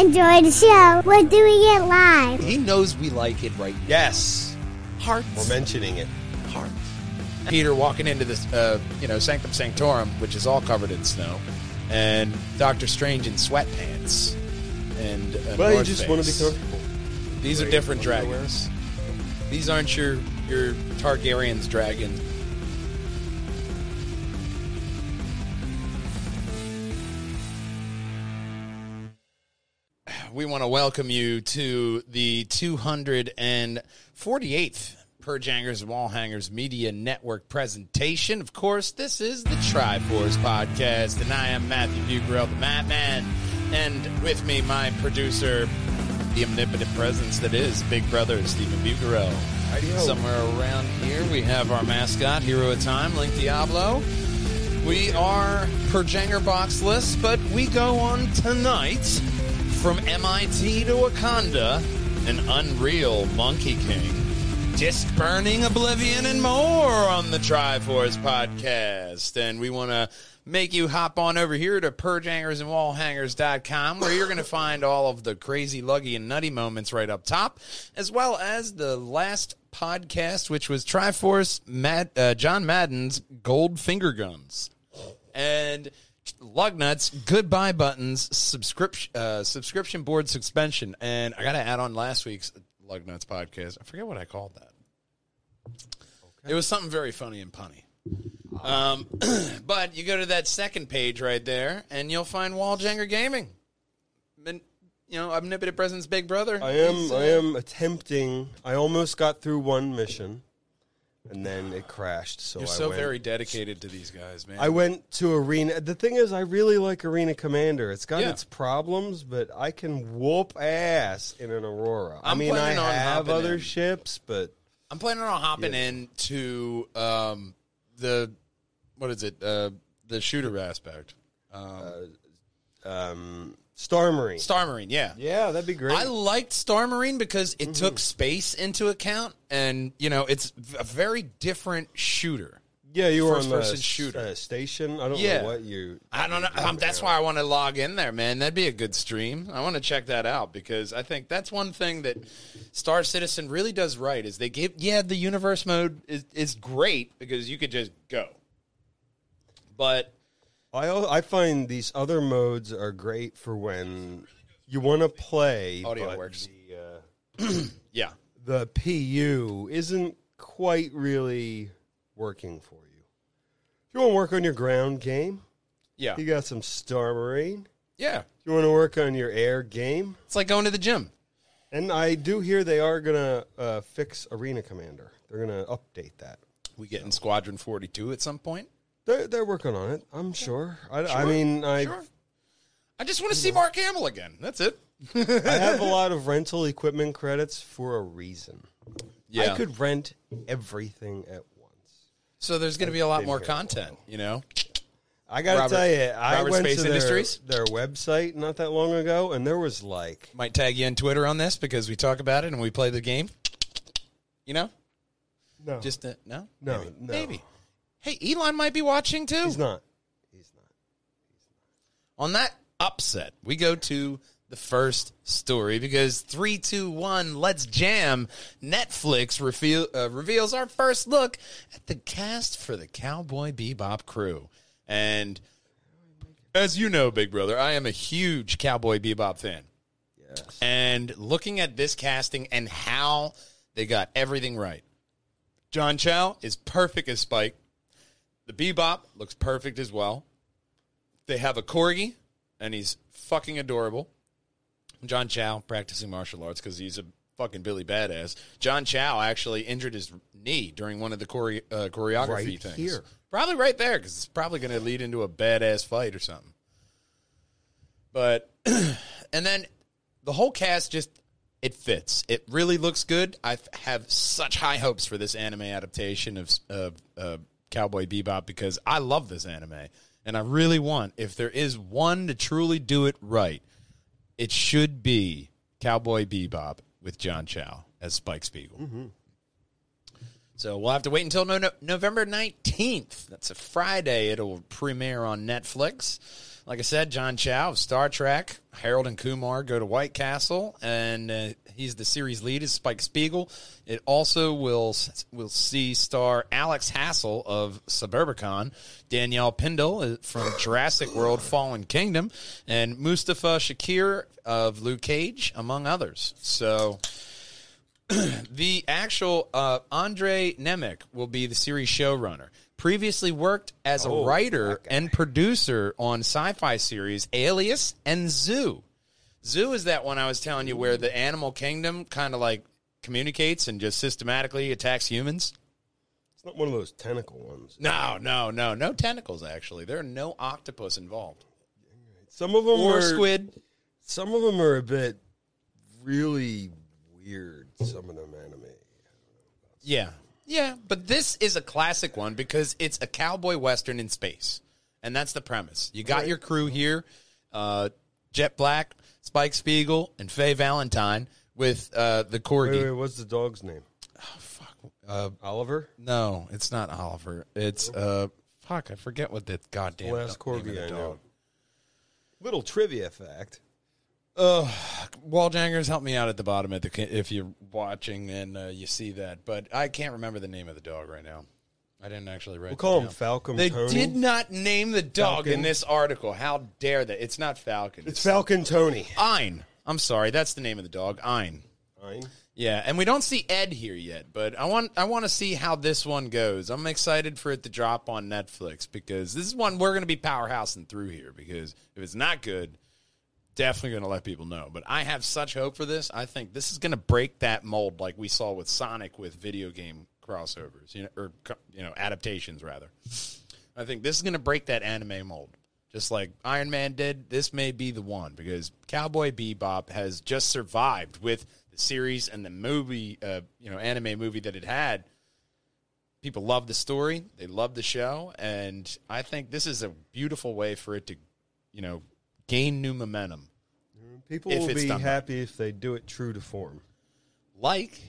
enjoy the show. We're doing it live. He knows we like it right. Yes. Hearts. We're mentioning it. Hearts. Peter walking into this, uh, you know, Sanctum Sanctorum, which is all covered in snow, and Doctor Strange in sweatpants. And a Well, you just Face. want to be comfortable. These are different dragons. These aren't your your Targaryen's dragons. We want to welcome you to the 248th Purjangers and Wallhangers Media Network presentation. Of course, this is the Triforce podcast, and I am Matthew Bugrell, the Madman, and with me, my producer, the omnipotent presence that is Big Brother Stephen Bugarel. Somewhere around here, we have our mascot, Hero of Time, Link Diablo. We are per Janger box list, but we go on tonight from MIT to Wakanda, an unreal Monkey King, disc burning Oblivion, and more on the Triforce podcast. And we want to make you hop on over here to purgehangersandwallhangers.com where you're going to find all of the crazy, luggy, and nutty moments right up top, as well as the last podcast, which was Triforce Mad, uh, John Madden's Gold Finger Guns and lug nuts goodbye buttons subscription uh, subscription board suspension and i gotta add on last week's lug nuts podcast. I forget what i called that. It was something very funny and punny. Um, but you go to that second page right there and you'll find walljanger gaming. And, you know omnipotent presence big brother. I am. I am attempting. I almost got through one mission, and then it crashed. So you're I so went, very dedicated to these guys man I went to arena. The thing is, I really like Arena Commander. It's got Yeah. its problems, but I can whoop ass in an Aurora. i I'm mean, I planning on have other in. ships, but I'm planning on hopping into um, the what is it? Uh, the shooter aspect. Um, um, Star Marine. Star Marine, yeah. yeah, that'd be great. I liked Star Marine because it took Mm-hmm. space into account, and you know it's a very different shooter. yeah, you were on first-person the shooter. uh, station. I don't Yeah. know what you. I don't know. Um, that's why I want to log in there, man. That'd be a good stream. I want to check that out because I think that's one thing that Star Citizen really does right. Is they give yeah the universe mode is is great because you could just go, but I I find these other modes are great for when you want to play. Audio but works. The, uh, yeah, the PU isn't quite really working for you. If you want to work on your ground game, yeah, you got some Star Marine. yeah. You want to work on your air game, It's like going to the gym. and I do hear they are gonna uh, fix Arena Commander. They're gonna update that. We get in Squadron Forty Two at some point. They're, they're working on it. I'm sure. I, I mean, I Sure. I just want to see Mark Hamill again. That's it. I have a lot of rental equipment credits for a reason. Yeah. I could rent everything at once. So there's going to be a lot been more here for a content, you know. I gotta Robert- tell you, I Robert went Space to their, Industries? their website not that long ago, and there was like, Might tag you on Twitter on this because we talk about it and we play the game. You know, no, just uh, no, No, maybe. no. maybe. Hey, Elon might be watching too. he's not. He's not. He's not. On that upset, we go to the first story because three, two, one, let's jam. Netflix reveal, uh, reveals our first look at the cast for the Cowboy Bebop crew. And as you know, Big Brother, I am a huge Cowboy Bebop fan. Yes. And looking at this casting and how they got everything right. John Cho is perfect as Spike. The Bebop looks perfect as well. They have a corgi, and he's fucking adorable. John Cho practicing martial arts because he's a fucking Billy badass. John Cho actually injured his knee during one of the chore- uh, choreography Right things. here. Probably right there because it's probably going to lead into a badass fight or something. But and then the whole cast just it fits. It really looks good. I have such high hopes for this anime adaptation of of uh, Cowboy Bebop because I love this anime and I really want if there is one to truly do it right, it should be Cowboy Bebop with John Cho as Spike Spiegel. So we'll have to wait until no- November 19th. That's a Friday. It'll premiere on Netflix. Like I said, John Cho of Star Trek, Harold and Kumar go to White Castle, and uh, he's the series lead is Spike Spiegel. It also will will see star Alex Hassell of Suburbicon, Daniella Pineda uh, from Jurassic World: Fallen Kingdom, and Mustafa Shakir of Luke Cage, among others. So the actual uh, Andre Nemec will be the series showrunner. Previously worked as a Oh, writer and producer on sci-fi series Alias and Zoo. Zoo is that one I was telling you where the animal kingdom kind of like communicates and just systematically attacks humans. It's not one of those tentacle ones. No, no, no, no tentacles. Actually, there are no octopus involved Some of them or are squid. Some of them are a bit really weird. Some of them anime. Yeah. Yeah, but this is a classic one because it's a cowboy western in space. And that's the premise. You got your crew here, uh, Jet Black, Spike Spiegel, and Faye Valentine with uh, the corgi. Wait, wait, what's the dog's name? Fuck. Uh, Oliver. no, it's not Oliver. It's uh, fuck. I forget what the goddamn Last name of corgi the I dog. know. Little trivia fact. Walljangers, help me out at the bottom at the if you're watching and uh, you see that. But I can't remember the name of the dog right now. I didn't actually write. We'll call him down. Falcon They Tony. did not name the dog in this article. How dare they? It's not Falcon. It's Falcon Tony. Ein. I'm sorry, that's the name of the dog. Ein. Fine. Yeah, and we don't see Ed here yet, but I want I want to see how this one goes. I'm excited for it to drop on Netflix because this is one we're going to be powerhousing through here. Because if it's not good, definitely going to let people know. But I have such hope for this. I think this is going to break that mold, like we saw with Sonic with video game crossovers, you know, or you know adaptations rather. I think this is going to break that anime mold. Just like Iron Man did, this may be the one because Cowboy Bebop has just survived with the series and the movie, uh, you know, anime movie that it had. People love the story, they love the show, and I think this is a beautiful way for it to, you know, gain new momentum. People will be done right. happy if they do it true to form. Like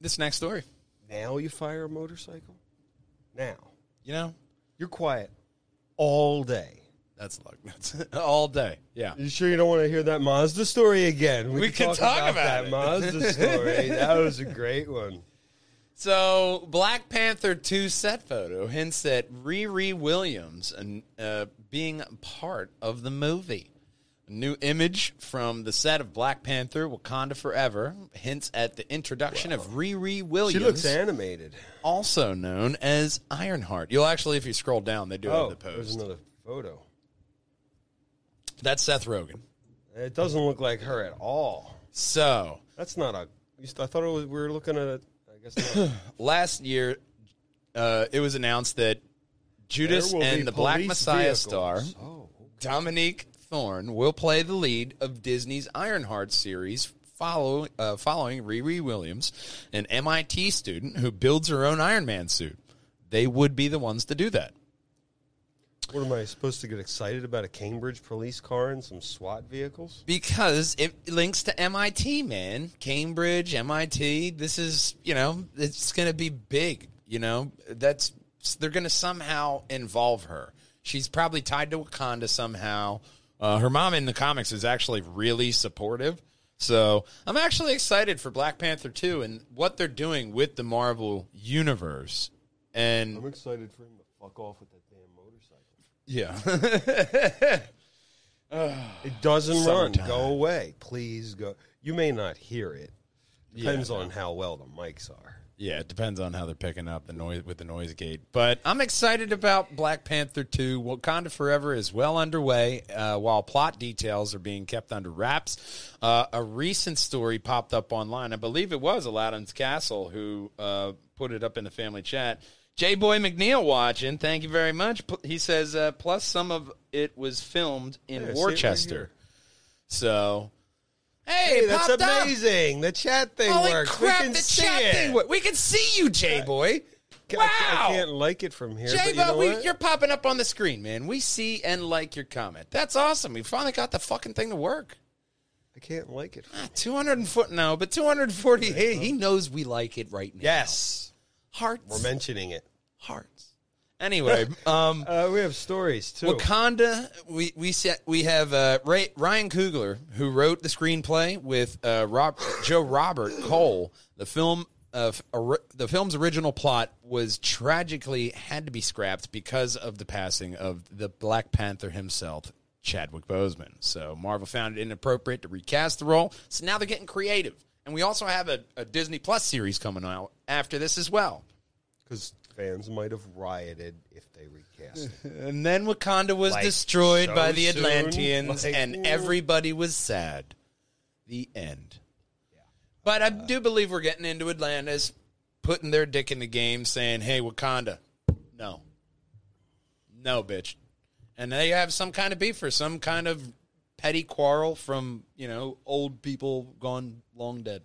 this next story, Now you fire a motorcycle? Now. you know, You're quiet all day. that's luck. That's all day. Yeah. You sure you don't want to hear that Mazda story again? We can talk about that it. Mazda story. that was a great one. So, Black Panther 2 set photo hints at Riri Williams and uh, being part of the movie. A new image from the set of Black Panther Wakanda Forever hints at the introduction of Riri Williams, She looks animated. also known as Ironheart. You'll actually, if you scroll down, they do Oh, have the post. there's another photo. That's Seth Rogen. It doesn't look like her at all. So, That's not a. I thought it was. We were looking at. Guess. Not, last year, uh, it was announced that Judas There will be and the Black police Messiah vehicles. star Oh, Dominique Thorne will play the lead of Disney's Ironheart series, follow, uh, following Riri Williams, an MIT student who builds her own Iron Man suit. They would be the ones to do that. What am I supposed to get excited about? A Cambridge police car and some SWAT vehicles? Because it links to MIT, man. Cambridge, MIT. This is, you know, it's going to be big. You know, that's they're going to somehow involve her. She's probably tied to Wakanda somehow. Uh, her mom in the comics is actually really supportive. So I'm actually excited for Black Panther 2 and what they're doing with the Marvel universe. And I'm excited for him to fuck off with that damn motorcycle. Yeah. It doesn't Summertime. run. Go away. Please go. You may not hear it. Depends on how well the mics are. Yeah, it depends on how they're picking up the noise with the noise gate. But I'm excited about Black Panther 2. Wakanda Forever is well underway, uh, while plot details are being kept under wraps. Uh, a recent story popped up online. I believe it was Aladdin's Castle who uh, put it up in the family chat. J Boy McNeil watching. Thank you very much. P- He says, uh, plus some of it was filmed in Yeah, see it right Worcester. here. so, hey, Hey, it that's popped up. amazing. The chat thing Holy works. crap, we can the see chat it. thing. We can see you, J Boy. I- Wow. I, can't like it from here. Jay, but you know we, what? you're popping up on the screen, man. We see and like your comment. That's awesome. We finally got the fucking thing to work. I can't like it. Ah, 200 foot no, but 248. He knows we like it right now. Yes. Hearts. We're mentioning it. Hearts. Anyway, um, Uh, we have stories too. Wakanda. We we set, we have uh, Ray, Ryan Coogler who wrote the screenplay with uh, Rob, Joe Robert Cole. The film of the film's original plot was tragically had to be scrapped because of the passing of the Black Panther himself, Chadwick Boseman. So Marvel found it inappropriate to recast the role. So now they're getting creative, and we also have a, a Disney Plus series coming out after this as well. Because fans might have rioted if they recast it. And then Wakanda was Like, destroyed so by the soon? Atlanteans, Like, and everybody was sad. The end. But I uh, do believe we're getting into Atlantis putting their dick in the game, saying, "Hey, Wakanda, no, no, bitch," and they have some kind of beef or some kind of petty quarrel from you know old people gone long dead.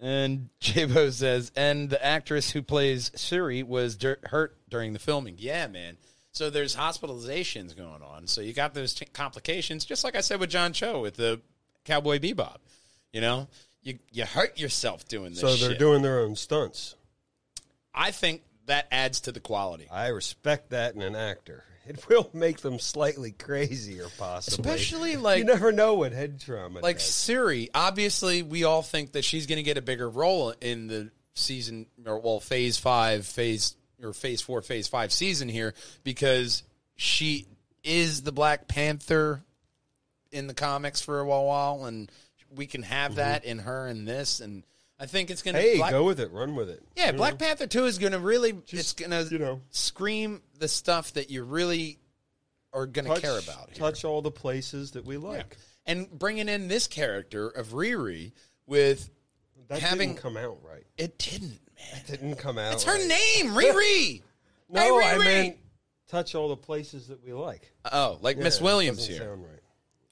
And Jabo says, and the actress who plays Shuri was dur- hurt during the filming. Yeah, man. So there's hospitalizations going on. So you got those t- complications, just like I said with John Cho with the Cowboy Bebop. You know, you you hurt yourself doing this. So they're shit. doing their own stunts. I think that adds to the quality, I respect that in an actor. It will make them slightly crazier, possibly. especially like you never know what head trauma. like does. Shuri. Obviously, we all think that she's going to get a bigger role in the season, or well, phase five, phase or phase four, phase five season here because she is the Black Panther in the comics for a while, and we can have mm-hmm. that in her in this, and I think it's going to. hey, Black, go with it, run with it. yeah, Black Panther Two is going to really, it's going to you know. scream the stuff that you really are going to care about. Here. touch all the places that we like. And bringing in this character of Riri with That Having- didn't come out right. it didn't, man. It didn't come out. It's her right. name, Riri. No, Hey, I Riri. meant touch all the places that we like. Oh, like Yeah, Miss Williams doesn't here. Sound right.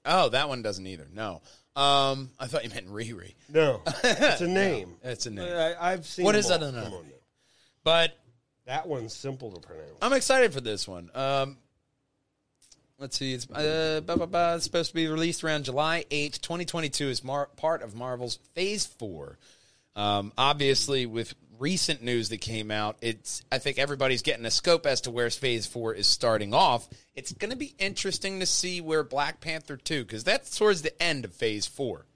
Oh, that one doesn't either. No. Um, I thought you meant Riri. No, it's a name. It's a name. I, I've seen. What is them is all. that? I don't know. Come on now. But That one's simple to pronounce. I'm excited for this one. Um, let's see. It's, uh, it's supposed to be released around July 8th, 2022 as mar- part of Marvel's Phase 4. Um, obviously, with recent news that came out, it's I think everybody's getting a scope as to where Phase 4 is starting off. It's going to be interesting to see where Black Panther 2, because that's towards the end of Phase 4.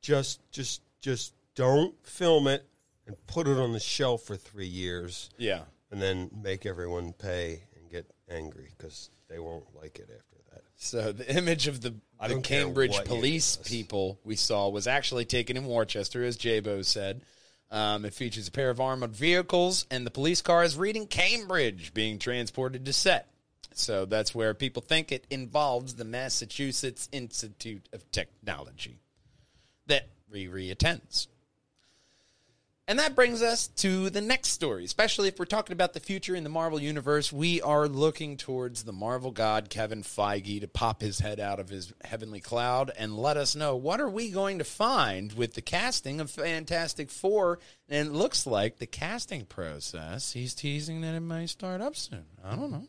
Just, just, just don't film it and put it on the shelf for three years, Yeah. and then make everyone pay and get angry because they won't like it after that. So the image of the, the Cambridge police people we saw was actually taken in Worcester, as Jabo said. Um, it features a pair of armored vehicles and the police car is reading Cambridge being transported to set. So that's where people think it involves the Massachusetts Institute of Technology that Riri attends. And that brings us to the next story. Especially if we're talking about the future in the Marvel Universe, we are looking towards the Marvel god Kevin Feige to pop his head out of his heavenly cloud and let us know what are we going to find with the casting of Fantastic Four. And it looks like the casting process, he's teasing that it might start up soon. I don't know.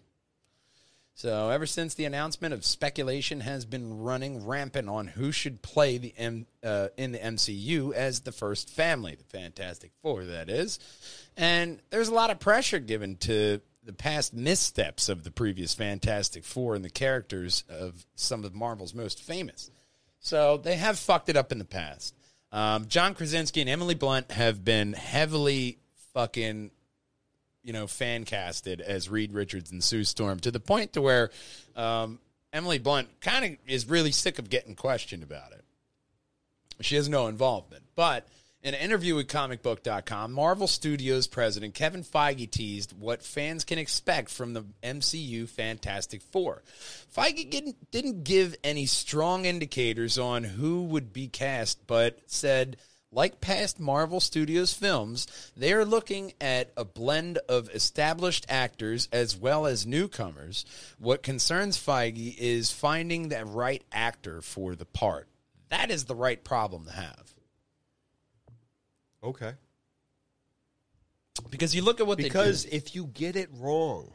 So ever since the announcement of speculation has been running rampant on who should play the M, uh, in the MCU as the first family, the Fantastic Four, that is, and there's a lot of pressure given to the past missteps of the previous Fantastic Four and the characters of some of Marvel's most famous. So they have fucked it up in the past. Um, John Krasinski and Emily Blunt have been heavily fucking you know, fan casted as Reed Richards and Sue Storm to the point to where um, Emily Blunt kind of is really sick of getting questioned about it. She has no involvement. But in an interview with comicbook.com, Marvel Studios president Kevin Feige teased what fans can expect from the MCU Fantastic Four. Feige didn't, didn't give any strong indicators on who would be cast, but said like past Marvel Studios films, they are looking at a blend of established actors as well as newcomers. What concerns Feige is finding the right actor for the part. That is the right problem to have. Okay. Because you look at what Because they do. if you get it wrong,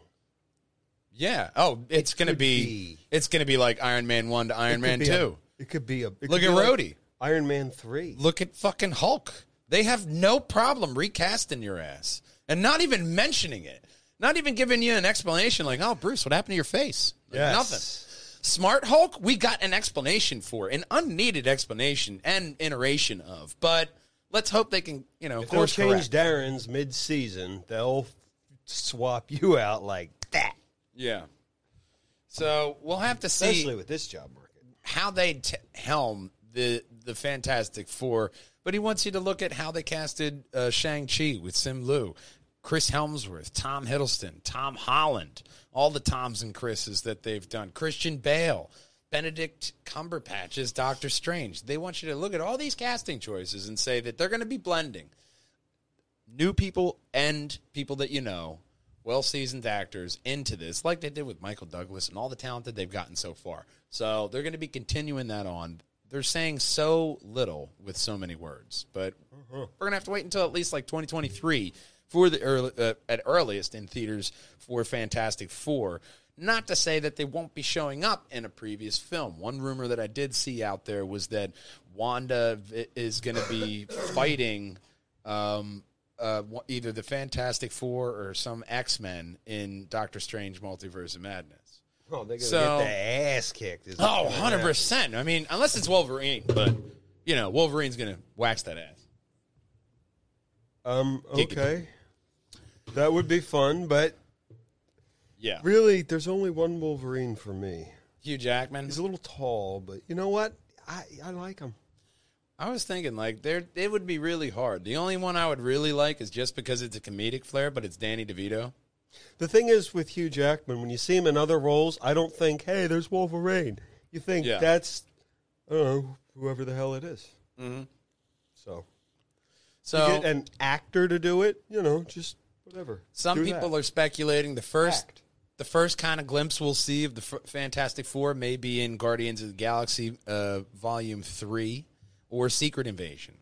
Yeah. Oh, it's It going to be, be- it's going to be like Iron Man 1 to Iron Man 2. A, it could be a. it Look at like Rhodey. Iron Man three. Look at fucking Hulk. They have no problem recasting your ass. and not even mentioning it, not even giving you an explanation like, "Oh, Bruce, what happened to your face?" Like, Yes. Nothing. Smart Hulk, we got an explanation for, an unneeded explanation and iteration of, but let's hope they can, you know, If course change correct. Darren's mid-season, they'll swap you out like that. Yeah. So we'll have to see. Especially with this job market. how they t- helm the the Fantastic Four, but he wants you to look at how they casted uh, Shang Chi with Simu Liu, Chris Hemsworth, Tom Hiddleston, Tom Holland, all the Toms and Chris's that they've done, Christian Bale. Benedict Cumberbatch as Doctor Strange. They want you to look at all these casting choices and say that they're going to be blending new people and people that you know, well seasoned actors into this, like they did with Michael Douglas and all the talent that they've gotten so far. So they're going to be continuing that on. They're saying so little with so many words, but we're going to have to wait until at least like 2023 for the early, uh, at earliest in theaters for Fantastic Four. Not to say that they won't be showing up in a previous film. One rumor that I did see out there was that Wanda is going to be fighting um, uh, either the Fantastic Four or some X Men in Doctor Strange Multiverse of Madness. Oh, they're gonna So- get the ass kicked. is Oh, 100%. I mean, unless it's Wolverine, but, you know, Wolverine's going to wax that ass. happen. Um. Giggity. Okay. That would be fun, but Yeah. really, there's only one Wolverine for me. Hugh Jackman. He's a little tall, but you know what? I I like him. I was thinking, like, there it would be really hard. The only one I would really like is just because it's a comedic flair, but it's Danny DeVito. The thing is with Hugh Jackman, when you see him in other roles, I don't think, hey, there's Wolverine. You think Yeah. that's, I don't know, whoever the hell it is. Mm-hmm. So, So you get an actor to do it, you know, just whatever. some people are speculating the first Act. the first kind of glimpse we'll see of the F- Fantastic Four may be in Guardians of the Galaxy uh, Volume Three or Secret Invasion.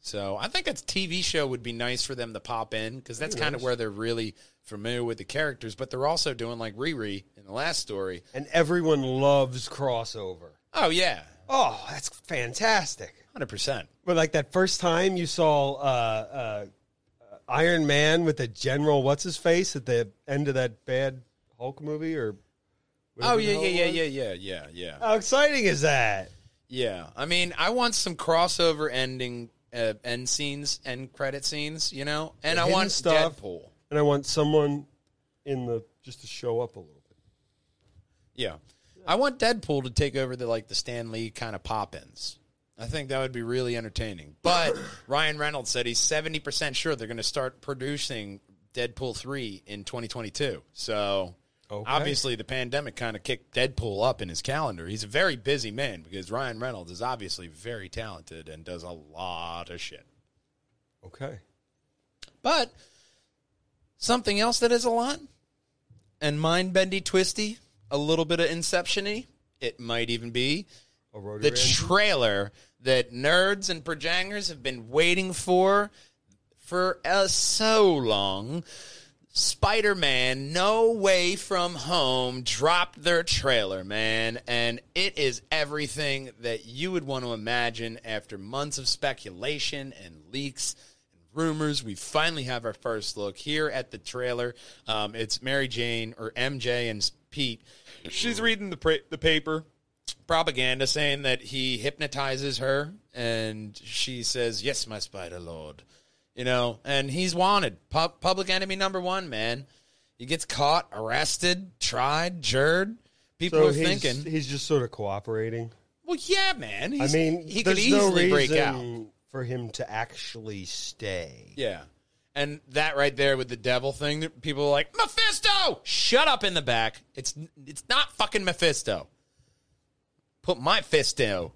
So I think a TV show would be nice for them to pop in because that's kind of where they're really familiar with the characters. But they're also doing like Riri in the last story. And everyone loves crossover. Oh yeah, Oh, that's fantastic. hundred percent. But like that first time you saw uh, uh, Iron Man with the General, what's his face at the end of that bad Hulk movie, or whatever Oh the yeah, hell yeah, it yeah, was? yeah, yeah, yeah, yeah. How exciting is that? Yeah, I mean, I want some crossover ending, uh, end scenes, end credit scenes, you know, and The I hidden want stuff. Deadpool. And I want someone in the just to show up a little bit. Yeah, I want Deadpool to take over the like the Stan Lee kind of pop-ins. I think that would be really entertaining. But Ryan Reynolds said he's seventy percent sure they're going to start producing Deadpool three in twenty twenty two. So. Okay. Obviously, the pandemic kind of kicked Deadpool up in his calendar. He's a very busy man because Ryan Reynolds is obviously very talented and does a lot of shit. Okay. But something else that is a lot and mind bendy twisty, a little bit of inception y, it might even be the trailer that nerds and projangers have been waiting for for uh, so long. Spider Man No Way From Home dropped their trailer, man, and it is everything that you would want to imagine after months of speculation and leaks and rumors. We finally have our first look here at the trailer. Um, it's Mary Jane or MJ and Pete. She's reading the the paper propaganda saying that he hypnotizes her and she says, Yes, my spider lord. You know, and he's wanted. Pu- public enemy number one, man. He gets caught, arrested, tried, jured. People So are he's, thinking, he's just sort of cooperating. well, yeah, man. I mean, he could there's easily no break out. reason for him to actually stay. Yeah. And that right there with the devil thing, people are like, Mephisto! Shut up in the back. It's it's not fucking Mephisto. Put my fist down.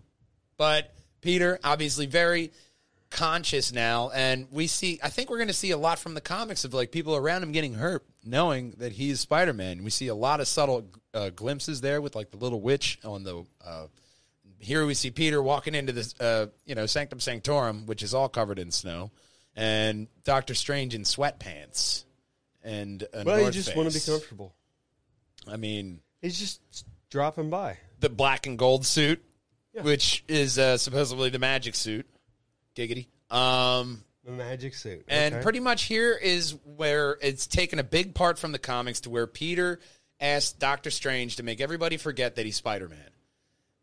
But Peter, obviously very conscious now, and we see I think we're gonna see a lot from the comics of like people around him getting hurt, knowing that he's Spider Man. We see a lot of subtle uh, glimpses there with like the little witch on the uh, here we see Peter walking into this, uh, you know, Sanctum Sanctorum, which is all covered in snow, and Doctor Strange in sweatpants and a Well, you just want to be comfortable. I mean, He's just dropping by. the black and gold suit, Yeah. which is uh, supposedly the magic suit. Giggity. Um, The magic suit. And Okay. pretty much here is where it's taken a big part from the comics to where Peter asked Doctor Strange to make everybody forget that he's Spider Man.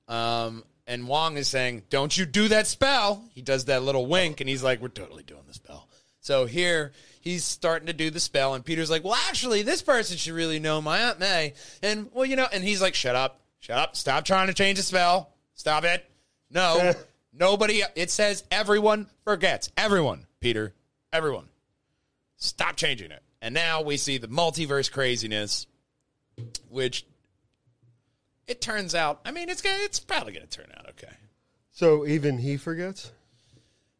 Um, and Wong is saying, Don't you do that spell. He does that little wink and he's like, We're totally doing the spell. So here he's starting to do the spell, and Peter's like, Well, actually, this person should really know my Aunt May. And, well, you know, and he's like, Shut up, shut up, stop trying to change the spell. Stop it. No, nobody, it says everyone forgets. Everyone, Peter, everyone. Stop changing it. And now we see the multiverse craziness, which it turns out, I mean, it's gonna, it's probably going to turn out okay. So even he forgets.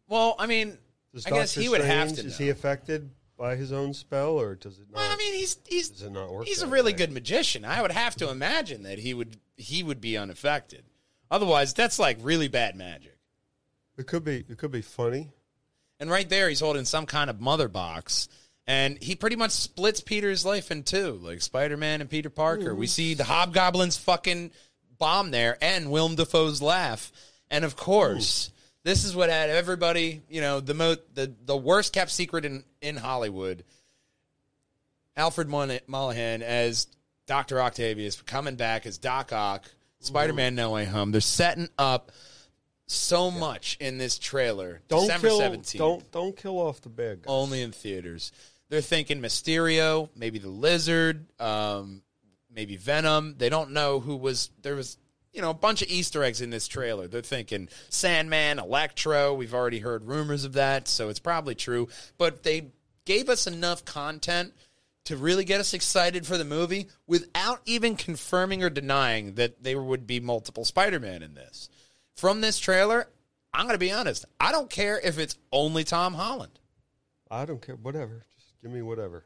Well, I mean, Does I guess Doctor he would have to. Is know. he affected by his own spell, or does it not? Well, I mean, he's he's Does it not work he's a really way? good magician. I would have to imagine that he would he would be unaffected. Otherwise, that's like really bad magic. It could be. It could be funny. And right there, he's holding some kind of mother box, and he pretty much splits Peter's life in two, like Spider Man and Peter Parker. We see the Hobgoblin's fucking bomb there, and Willem Dafoe's laugh, and of course, this is what had everybody, you know, the mo- the the worst kept secret in in Hollywood. Alfred Mullihan as Doctor Octavius coming back as Doc Ock, Spider Man No Way Home. They're setting up so much in this trailer. Don't December kill. 17th. Don't don't kill off the bad guy. Only in theaters. They're thinking Mysterio, maybe the Lizard, um, maybe Venom. They don't know who was. There was, you know, a bunch of Easter eggs in this trailer. They're thinking Sandman, Electro. We've already heard rumors of that, so it's probably true. But they gave us enough content to really get us excited for the movie without even confirming or denying that there would be multiple Spider-Man in this. From this trailer, I'm going to be honest. I don't care if it's only Tom Holland. I don't care. Whatever. Just give me whatever.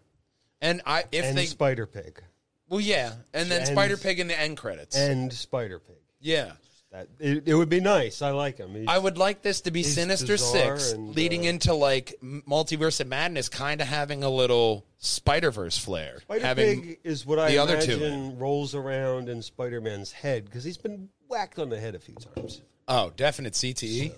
And I if and they Spider Pig. well yeah, and then And- Spider Pig in the end credits. And Spider Pig. yeah. That it, it would be nice. I like him. He's- I would like this to be Sinister Six, and, leading uh, into like Multiverse of Madness, kind of having a little Spider Verse flair. Spider Pig is what I the other two imagine rolls around in Spider Man's head because he's been whacked on the head a few times. Oh, definite CTE.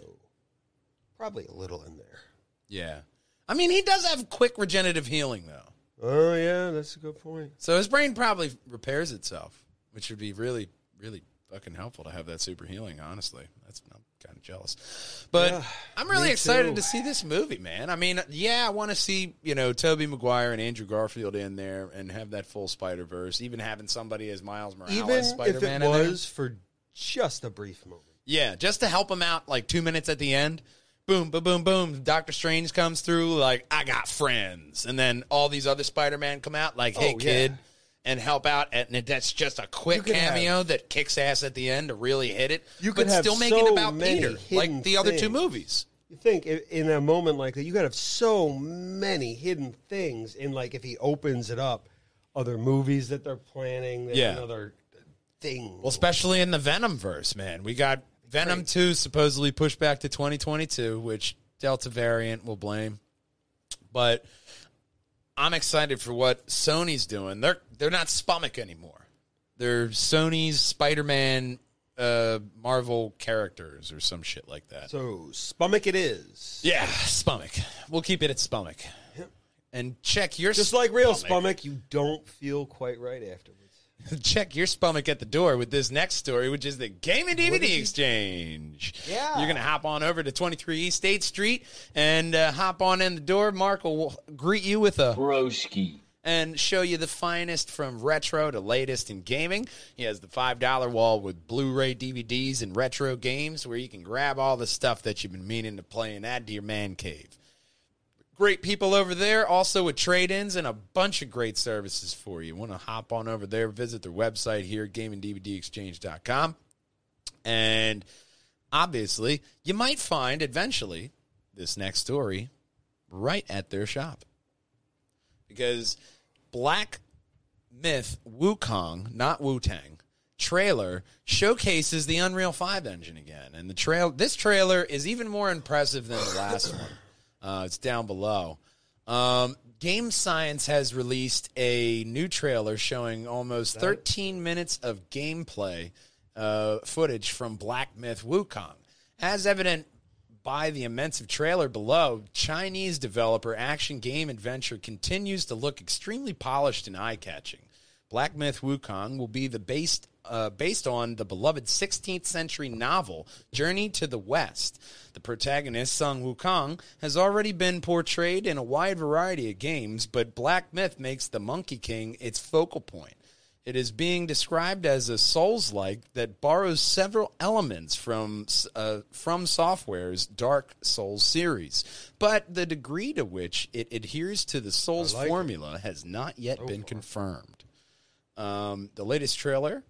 Probably a little in there. Yeah, I mean he does have quick regenerative healing though, Oh yeah, that's a good point. so his brain probably repairs itself, which would be really, really fucking helpful to have that super healing. Honestly, that's I'm kind of jealous, but Yeah, I'm really excited too. to see this movie, man. I mean, yeah, I want to see you know Tobey Maguire and Andrew Garfield in there and have that full Spider Verse, even having somebody as Miles Morales, Even Spider if it was for just a brief moment. Yeah, just to help him out, like two minutes at the end. Boom, boom, boom, boom. Doctor Strange comes through, like, I got friends. And then all these other Spider Man come out, like, hey, Oh, yeah. kid, and help out. And that's just a quick could cameo that kicks ass at the end to really hit it. You but could have still make it so about many Peter, like the other two things. movies. You think i- in a moment like that, you could have so many hidden things in like if he opens it up, other movies that they're planning, Yeah. another thing. Well, especially in the Venom verse, man. We got Venom 2 supposedly pushed back to 2022, which Delta variant will blame. But I'm excited for what Sony's doing. They're they're not Spummick anymore. They're Sony's Spider-Man uh, Marvel characters or some shit like that. so Spummick it is. yeah, Spummick. We'll keep it at Spummick. And check your Just like real. Spummick, you don't feel quite right afterwards. check your stomach at the door with this next story, which is the Game and DVD Exchange. Yeah. You're going to hop on over to 23 East State Street and uh, hop on in the door. Mark will greet you with a Broski. and show you the finest from retro to latest in gaming. He has the $5 wall with Blu ray DVDs and retro games where you can grab all the stuff that you've been meaning to play and add to your man cave. Great people over there, also with trade ins and a bunch of great services for you. Want to hop on over there, visit their website here, gamingdvdexchange.com. And obviously, you might find eventually this next story right at their shop because Black Myth Wukong, not Wu Tang, trailer showcases the Unreal 5 engine again. And the trail this trailer is even more impressive than the last one. Uh, it's down below. Um, Game Science has released a new trailer showing almost 13 minutes of gameplay uh, footage from Black Myth Wukong. As evident by the immense trailer below, Chinese developer Action Game Adventure continues to look extremely polished and eye catching. Black Myth Wukong will be the based uh, based on the beloved 16th century novel Journey to the West. The protagonist Sun Wukong has already been portrayed in a wide variety of games, but Black Myth makes the Monkey King its focal point. It is being described as a Souls-like that borrows several elements from uh, FromSoftware's Dark Souls series, but the degree to which it adheres to the Souls like it. formula has not yet been confirmed. Um, the latest trailer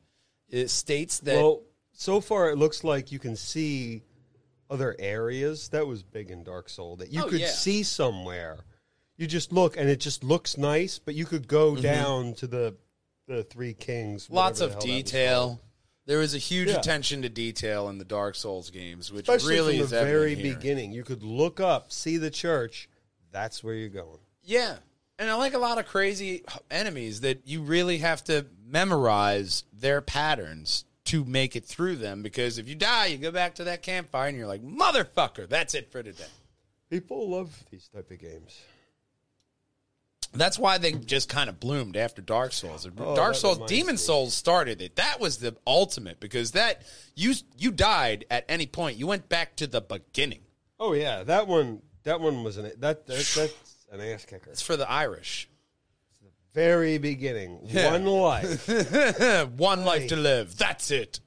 it states that Well, so far it looks like you can see other areas. That was big in Dark Soul that you Oh, could yeah. see somewhere. You just look and it just looks nice, but you could go down to the the Three Kings. Mm-hmm. lots whatever of the hell that was detail. There was a huge Yeah. attention to detail in the Dark Souls games, which Especially really from is the evident very here. beginning. You could look up, see the church. That's where you're going. Yeah. And I like a lot of crazy enemies that you really have to memorize their patterns to make it through them because if you die, you go back to that campfire and you're like, motherfucker, that's it for today. People love these type of games. That's why they just kind of bloomed after Dark Souls. Oh, Dark Souls, Demon me. Souls started it. That was the ultimate because that you you died at any point. You went back to the beginning. Oh yeah, that one. That one was an that, that that's an ass kicker. It's for the Irish. It's the very beginning, Yeah. one life. One life to live. That's it.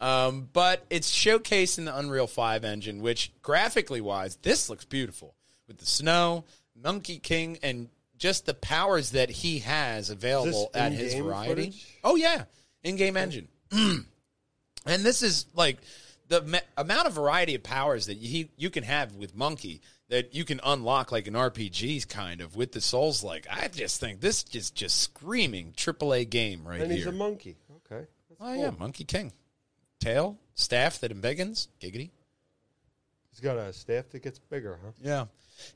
Um, but it's showcased in the Unreal 5 engine, which graphically wise, this looks beautiful with the snow, Monkey King, and just the powers that he has available at his variety. footage? Oh, yeah. In game engine. and this is like the amount of variety of powers that he, you can have with Monkey that you can unlock like an RPG kind of with the Souls like. I just think this is just screaming AAA game right and here. he's a monkey. Okay. That's Oh cool. yeah, Monkey King. Tail, staff that embiggens, giggity. He's got a staff that gets bigger, huh? Yeah.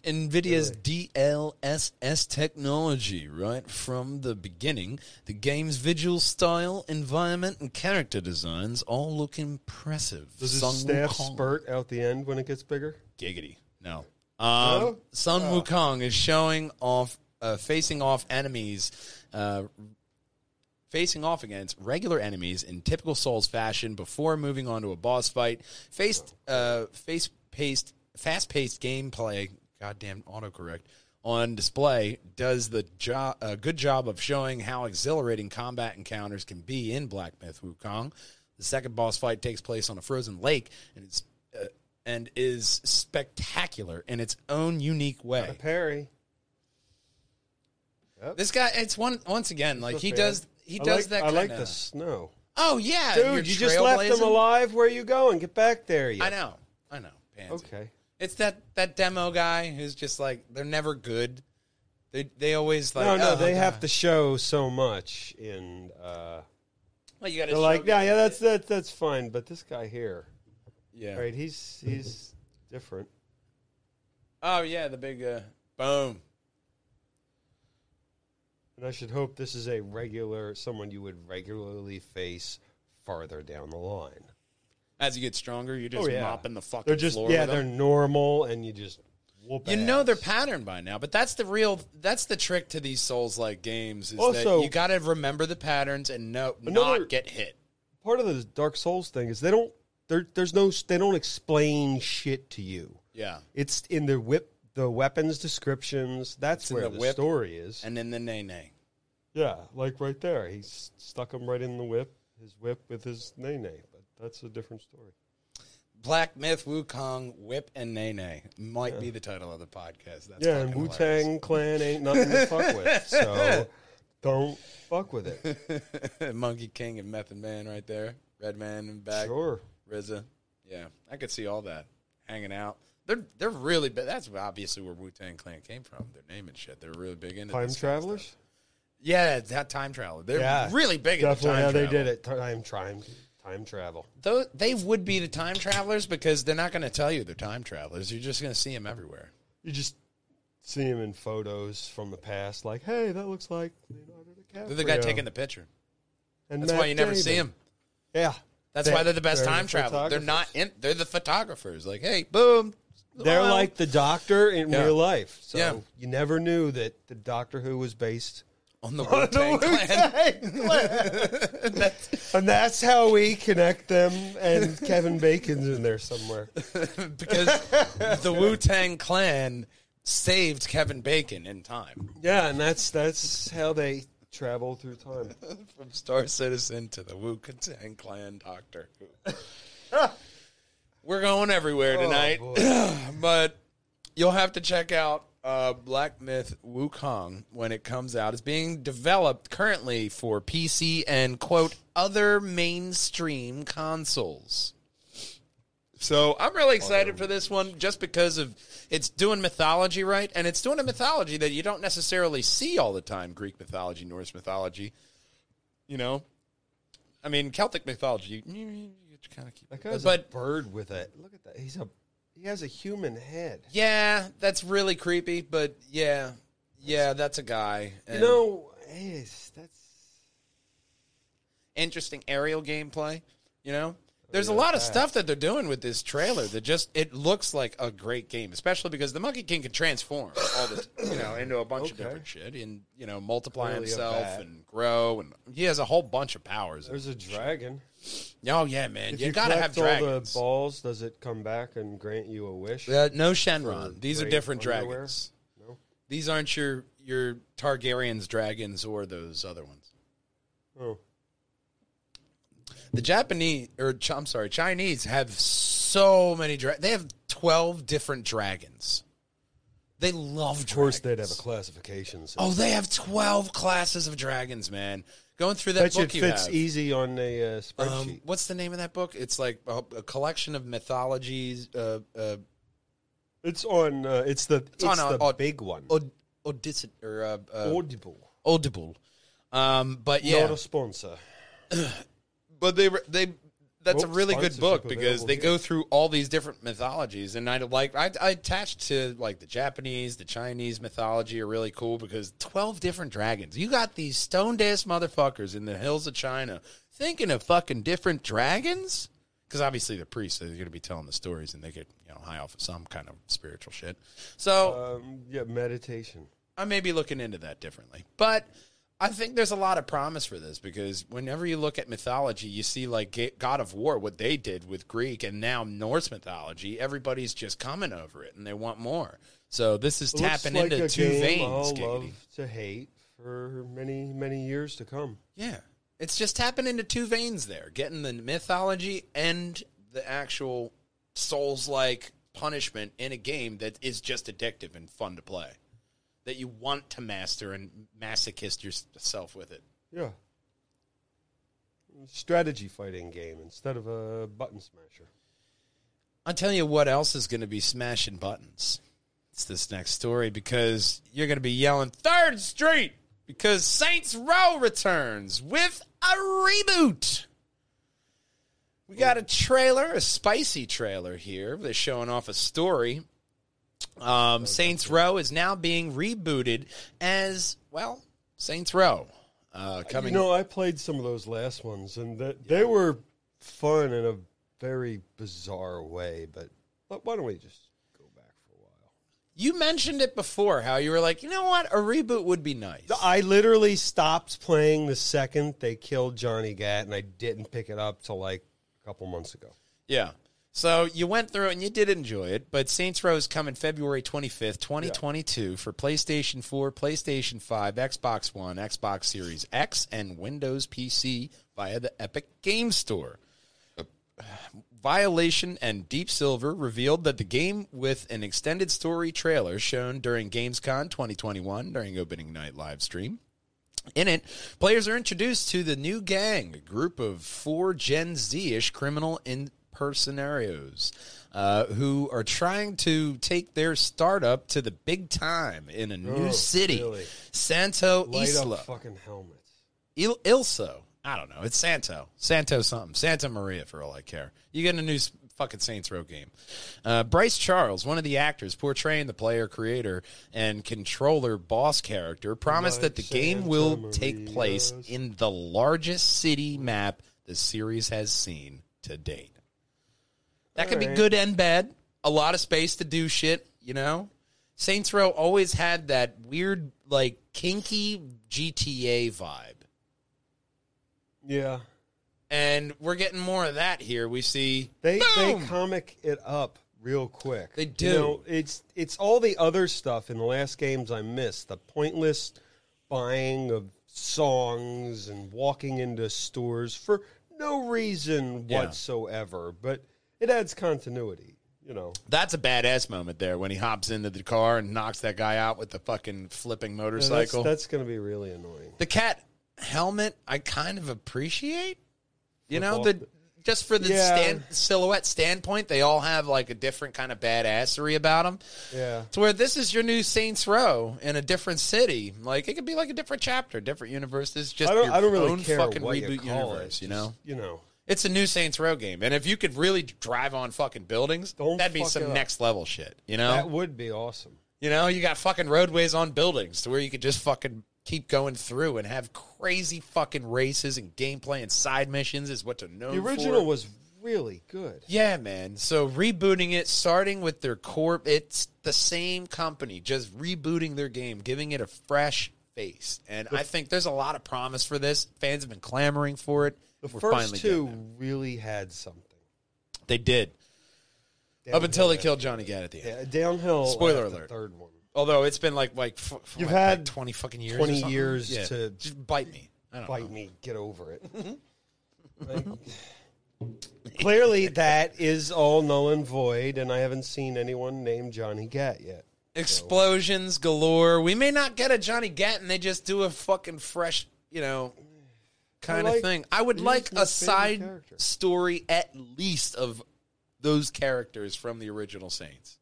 NVIDIA's DLSS technology, right from the beginning, the game's visual style, environment, and character designs all look impressive. Does his Sun staff Wukong- spurt out the end when it gets bigger? Giggity. No. Um, No? Sun Wukong is showing off, uh, facing off enemies, uh, facing off against regular enemies in typical Souls fashion before moving on to a boss fight. Faced, uh, face paced, fast paced gameplay. Goddamn autocorrect. On display does the job a good job of showing how exhilarating combat encounters can be in Black Myth Wukong. The second boss fight takes place on a frozen lake, and it's uh, and is spectacular in its own unique way. parry. This guy, it's one once again like he does. He I does like, that. I Kinda, like the snow. Oh yeah, Dude, you just left him trailblazing. alive. Where are you going? Get back there. You. I know, I know. Pansy. Okay. It's that that demo guy who's just like they're never good. They they always like no, no, oh, they God. have to show so much in. Uh, Well, you got they're like, yeah, yeah, that's that, that's fine. But this guy here, yeah. right? He's he's different. Oh yeah, the big uh, boom. And I should hope this is a regular someone you would regularly face farther down the line. As you get stronger, you're just Oh, yeah. mopping the fucking They're just floor. yeah, they're them. normal, and you just whoop. You know ass. their pattern by now, but that's the real that's the trick to these Souls like games is Also- that you got to remember the patterns and no not get hit. part of the Dark Souls thing is they don't. There, there's no. They don't explain shit to you. Yeah, It's in the whip, the weapons descriptions. That's It's where the the, whip. story is. and then the nay nay. yeah, like right there, he stuck him right in the whip, his whip with his nay nay. But that's a different story. Black Myth Wukong Whip and Nay Nay might be the title of the podcast. That's yeah, and Wu Tang Clan ain't nothing to fuck with. So don't fuck with it. Monkey King and Method Man right there. Redman and back. Sure. RZA. Yeah, I could see all that hanging out. They're they're really big. That's obviously where Wu Tang Clan came from. Their name and shit. They're really big into Time this kind of travelers. Yeah, that time travel. They're Yeah, really big into Definitely time how they did it. Time time time travel. Though they would be the time travelers because they're not going to tell you they're time travelers. You're just going to see them everywhere. You just see them in photos from the past, like, hey, that looks like Leonardo DiCaprio. They're the guy taking the picture. And That's Matt why you never see him. Yeah, That's They- why they're the best they're the time travelers. They're not in. They're the photographers. Like, hey, boom. They're Well, like the Doctor in Yeah. real life. So Yeah. you never knew that the Doctor Who was based on the Wu Tang Clan. and that's how we connect them. And Kevin Bacon's in there somewhere. because the Wu Tang Clan saved Kevin Bacon in time Yeah, and that's that's how they travel through time. from Star Citizen to the Wu Tang Clan Doctor. We're going everywhere tonight, but you'll have to check out uh, Black Myth Wukong when it comes out. It's being developed currently for PC and quote other mainstream consoles. So I'm really excited for this one just because of it's doing mythology right, and it's doing a mythology that you don't necessarily see all the time: Greek mythology, Norse mythology. You know, I mean Celtic mythology. You, you kind of keep, That guy's but a bird with it. look at that. He's a he has a human head. yeah, that's really creepy. But yeah, yeah, that's a guy. You And know, yes, that's interesting aerial gameplay. You know, there's a lot of stuff that they're doing with this trailer that just it looks like a great game, especially because the Monkey King can transform all the you know into a bunch of Okay. different shit and you know multiply Really a himself bat. and grow and he has a whole bunch of powers. there's a dragon. oh yeah, man, If you, you, gotta have collect all dragons. the balls, does it come back and grant you a wish? Uh, no Shenron. These are great different underwear? dragons. No. These aren't your your Targaryen's dragons or those other ones. Oh, The Japanese, or I'm sorry, Chinese have so many. Dra- they have twelve different dragons. They love of course, they'd have a dragons. classification. system. Oh, they have twelve classes of dragons, man. Going through that book it you fits have. easy on a uh, spreadsheet. Um, what's the name of that book? It's like a, a collection of mythologies. Uh, uh, it's on. Uh, it's the. It's, on, the uh, big one. Od- Odysseus or uh, uh, Audible. Audible. Um, but yeah, Not a sponsor. but they they that's a really good book because they go through all these different mythologies and i like I, I attached to like the japanese the chinese mythology are really cool because 12 different dragons you got these stoned ass motherfuckers in the hills of china thinking of fucking different dragons because obviously the priests are going to be telling the stories and they get you know high off of some kind of spiritual shit so Um, yeah, meditation. I may be looking into that differently. But I think there's a lot of promise for this because whenever you look at mythology, you see like God of War, what they did with Greek and now Norse mythology, everybody's just coming over it and they want more. So this is tapping like into two veins. Love to hate for many many years to come. Yeah. It's just tapping into two veins there, getting the mythology and the actual souls like punishment in a game that is just addictive and fun to play. That you want to master and masochist yourself with it. Yeah. Strategy fighting game instead of a button smasher. I'll tell you what else is going to be smashing buttons. It's this next story because you're going to be yelling Third Street because Saints Row returns with a reboot. We got a trailer, a spicy trailer here. They're showing off a story. Um, Saints Row is now being rebooted as well. Saints Row uh, coming. You know, I played some of those last ones, and that they were fun in a very bizarre way. But but why don't we just go back for a while? you mentioned it before how you were like, you know what, a reboot would be nice. I literally stopped playing the second they killed Johnny Gat, and I didn't pick it up till like a couple months ago. Yeah. So you went through it and you did enjoy it, but Saints Row is coming February 25th, 2022 for PlayStation 4, PlayStation 5, Xbox One, Xbox Series X, and Windows PC via the Epic Game Store. Volition and Deep Silver revealed that the game with an extended story trailer shown during Gamescom 2021 during opening night live stream. In it, players are introduced to the new gang, a group of four Gen Z ish criminal impersonarios uh, who are trying to take their startup to the big time in a new Oh, city, really? Santo Light Isla. fucking helmets. Il- Ilso. I don't know. It's Santo. Santo something. Santa Maria, for all I care. You get a new fucking Saints Row game. Uh, Bryce Charles, one of the actors portraying the player, creator, and controller boss character, promised that the Like game Santa will take place in the largest city map the series has seen to date. That could be good and bad. A lot of space to do shit, you know? Saints Row always had that weird, like, kinky GTA vibe. Yeah. And we're getting more of that here. We see They they comic it up real quick. They You do. know, it's it's all the other stuff in the last games I missed. The pointless buying of songs and walking into stores for no reason Yeah. whatsoever. But it adds continuity. You know. That's a badass moment there when he hops into the car and knocks that guy out with the fucking flipping Yeah, that's motorcycle. that's going to be really annoying. the cat helmet, I kind of appreciate. You know, Flip off the just for the Yeah. stand, silhouette standpoint, they all have like a different kind of badassery about them. Yeah. To where this is your new Saints Row in a different city, like it could be like a different chapter, different universe. This is just I don't. your I don't really own care fucking reboot you universe. it. You know, Just, you know. It's a new Saints Row game, and if you could really drive on fucking buildings, Don't that'd be fuck it some up. next level shit. You know, That would be awesome. you know, you got fucking roadways on buildings to where you could just fucking keep going through and have crazy fucking races and gameplay and side missions is what to know. The original was really good. yeah, man. So rebooting it, starting with their core, it's the same company just rebooting their game, giving it a fresh face, and I think there's a lot of promise for this. Fans have been clamoring for it. The We're first finally two getting really had something. they did up until they killed Johnny Gat at the end. Yeah, downhill. Spoiler at the alert. third one. Although it's been like like f- f- You've like, had like twenty fucking years, 20 something. years Yeah. to just bite me. I don't Bite know. me, get over it. Mm-hmm. Like, clearly, that is all null and void, and I haven't seen anyone named Johnny Gat yet. Explosions galore. We may not get a Johnny Gat, and They just do a fucking fresh, you know, kind I of thing. I would like a side character. story at least of those characters from the original Saints.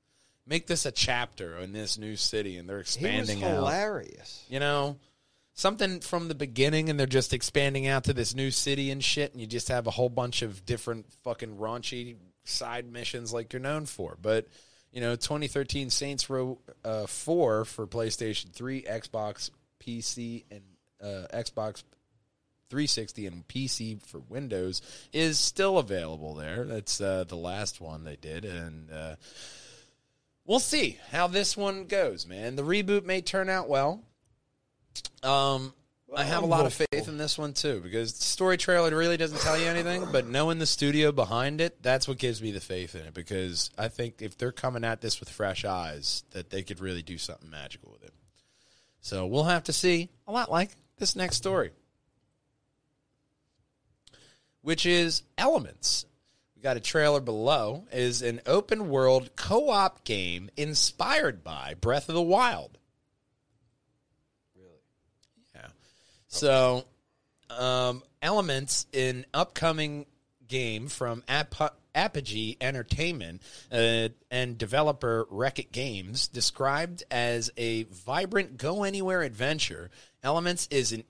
Make this a chapter in this new city, and they're expanding. He was expanding out. hilarious. You know, something from the beginning, and they're just expanding out to this new city and shit, and you just have a whole bunch of different fucking raunchy side missions like you're known for. But you know, 2013 Saints Row uh, 4 for PlayStation 3, Xbox, PC, and uh, Xbox 360 and PC for Windows is still available there. That's uh, the last one they did, and uh, we'll see how this one goes. Man, the reboot may turn out well. Um, I have a lot of faith in this one too because the story trailer really doesn't tell you anything, but knowing the studio behind it, that's what gives me the faith in it. Because I think if they're coming at this with fresh eyes, that they could really do something magical with it. So we'll have to see. A lot like this next story, which is Elements. We got a trailer below. Is an open world co op game inspired by Breath of the Wild. Really? Yeah. So, um, Elements, an upcoming game from Ap- Apogee Entertainment uh, and developer Wreck-It Games, described as a vibrant go anywhere adventure. Elements is an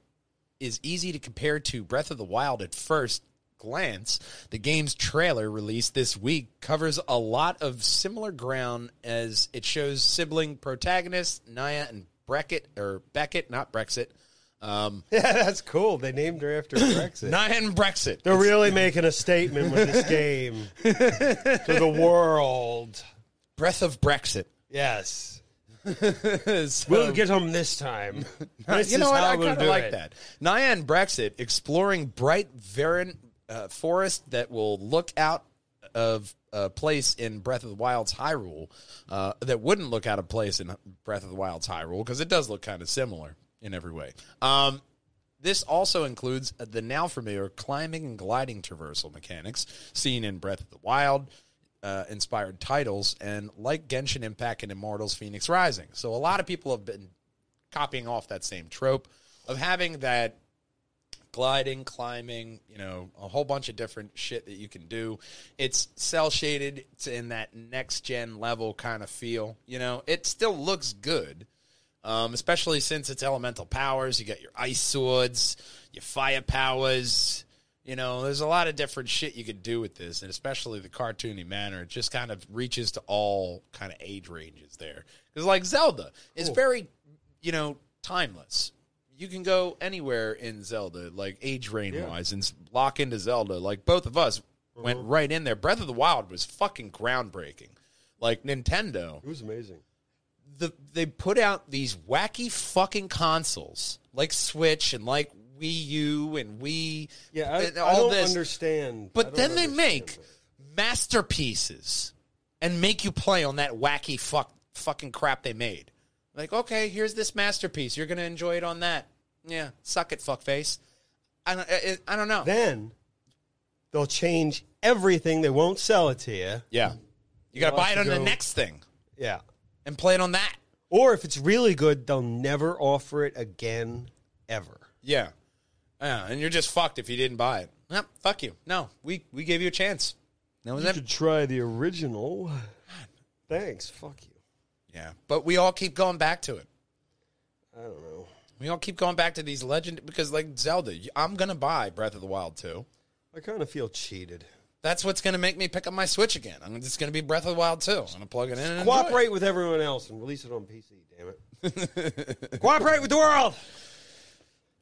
is easy to compare to Breath of the Wild at first glance. The game's trailer released this week covers a lot of similar ground as it shows sibling protagonists Naya and Beckett or Beckett, not Brexit. Um, Yeah, that's cool. They named her after Brexit. Naya and Brexit. They're really making a statement with this game to the world. Breath of Brexit. Yes. So- We'll get them this time. This you know what? I kind of like it. that. Naya and Brexit exploring bright, barren uh, forest that will look out of a place in Breath of the Wild's Hyrule uh, that wouldn't look out of place in Breath of the Wild's Hyrule because it does look kind of similar in every way. Um, this also includes the now familiar climbing and gliding traversal mechanics seen in Breath of the Wild, uh, inspired titles, and like Genshin Impact and Immortals Fenyx Rising. So a lot of people have been copying off that same trope of having that gliding, climbing, you know, a whole bunch of different shit that you can do. It's cell shaded, it's in that next gen level kind of feel. You know, it still looks good. Um, especially since it's elemental powers, you got your ice swords, your fire powers. You know, there's a lot of different shit you could do with this, and especially the cartoony manner. It just kind of reaches to all kind of age ranges there. Because like Zelda, it's very, you know, timeless. You can go anywhere in Zelda, like age range wise, and lock into Zelda. Like both of us, went uh-huh. right in there. Breath of the Wild was fucking groundbreaking. Like Nintendo, It was amazing. the they put out these wacky fucking consoles like Switch and like Wii U and Wii. Yeah, I, and I don't this. understand. But then they make it. masterpieces and make you play on that wacky fuck fucking crap they made. Like, okay, here's this masterpiece. You're gonna enjoy it on that. Yeah, suck it, fuckface. I don't, I, I don't know. Then they'll change everything. They won't sell it to you. yeah, you gotta buy it on to the go- next thing Yeah. and play it on that. Or if it's really good, they'll never offer it again, ever. Yeah, yeah, and you're just fucked if you didn't buy it. Yep, fuck you. No, we we gave you a chance. That was You it. could try the original. Thanks. Fuck you. Yeah, but we all keep going back to it. I don't know. We all keep going back to these legend because, like Zelda, I'm gonna buy Breath of the Wild too. I kind of feel cheated. That's what's gonna make me pick up my Switch again. I'm just gonna be Breath of the Wild too. I'm gonna plug it in. And enjoy. Cooperate with everyone else and release it on PC. Damn it. Cooperate with the world.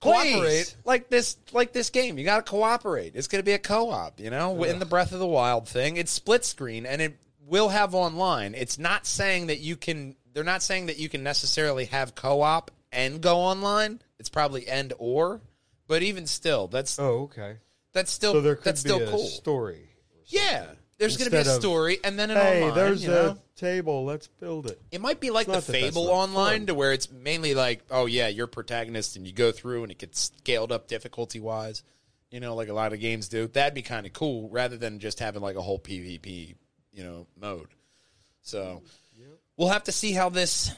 Cooperate like this, like this game. You gotta cooperate. It's gonna be a co-op. You know, in the Breath of the Wild thing, it's split screen and it will have online. It's not saying that you can. They're not saying that you can necessarily have co-op and go online. It's probably and or. But even still, that's Oh, okay. that's still So there could that's be still a cool. story. Yeah, there's going to be a Instead of, story, and then an Hey, online. there's you a know? table. Let's build it. It might be like the not that that's Fable not online, fun. to where it's mainly like, oh yeah, you're protagonist, and you go through, and it gets scaled up difficulty wise. You know, like a lot of games do. That'd be kind of cool, rather than just having like a whole PvP, you know, mode. So we'll have to see how this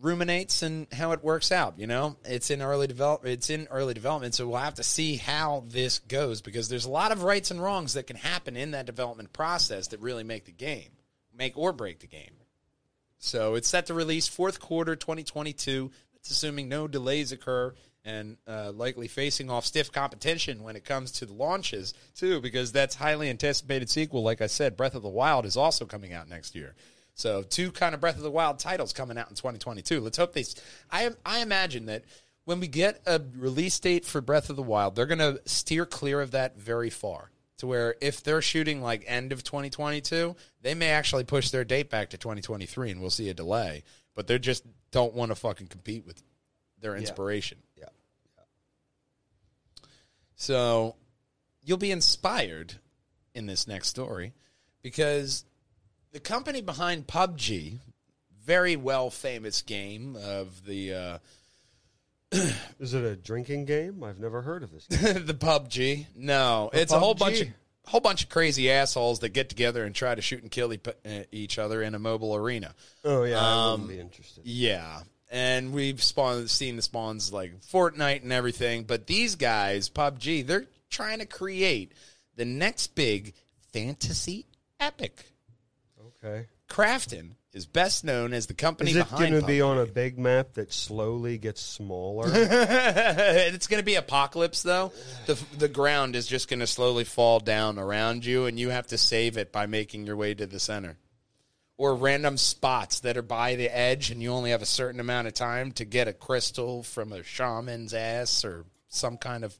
ruminates and how it works out. You know, it's in early develop. It's in early development, so we'll have to see how this goes because there's a lot of rights and wrongs that can happen in that development process that really make the game, make or break the game. So it's set to release fourth quarter 2022. That's assuming no delays occur and uh, likely facing off stiff competition when it comes to the launches too, because that's highly anticipated sequel. Like I said, Breath of the Wild is also coming out next year. So two kind of Breath of the Wild titles coming out in 2022. Let's hope they. I I imagine that when we get a release date for Breath of the Wild, they're going to steer clear of that very far. To where if they're shooting like end of 2022, they may actually push their date back to 2023, and we'll see a delay. But they just don't want to fucking compete with their inspiration. Yeah. So you'll be inspired in this next story because the company behind PUBG, very well famous game of the uh, Is it a drinking game? I've never heard of this. the PUBG. No, it's a whole PUBG? bunch of whole bunch of crazy assholes that get together and try to shoot and kill e- uh, each other in a mobile arena. Oh yeah, I Um, wouldn't be interested. Yeah. And we've spawned, seen the spawns like Fortnite and everything, but these guys, PUBG, they're trying to create the next big fantasy epic. Okay. Krafton is best known as the company Is it behind going to be on a big map that slowly gets smaller? it's going to be apocalypse though. The the ground is just going to slowly fall down around you and you have to save it by making your way to the center. Or random spots that are by the edge and you only have a certain amount of time to get a crystal from a shaman's ass or some kind of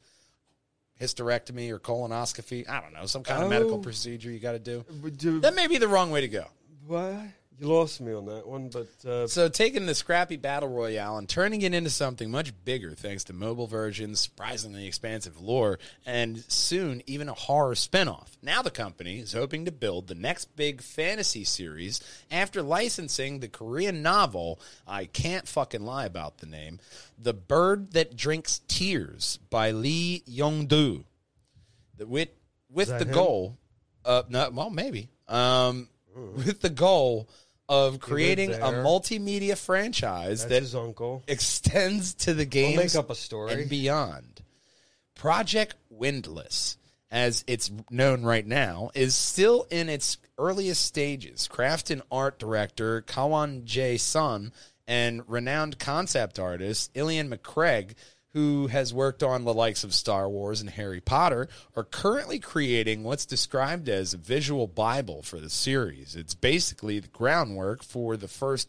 hysterectomy or colonoscopy. I don't know, some kind of medical Oh. procedure you got to do. You- That may be the wrong way to go. What? You lost me on that one, but uh, So taking the scrappy battle royale and turning it into something much bigger, thanks to mobile versions, surprisingly expansive lore, and soon even a horror spinoff. Now the company is hoping to build the next big fantasy series after licensing the Korean novel. I can't fucking lie about the name, "The Bird That Drinks Tears" by Lee Yong-do. With with the him? goal, uh, no, well maybe, um, with the goal of creating a there. multimedia franchise that's that his uncle. extends to the games make up a story. and beyond. Project Windless, as it's known right now, is still in its earliest stages. Krafton art director Kawan J. Sun and renowned concept artist Ilian McCaig, who has worked on the likes of Star Wars and Harry Potter, are currently creating what's described as a visual Bible for the series. It's basically the groundwork for the first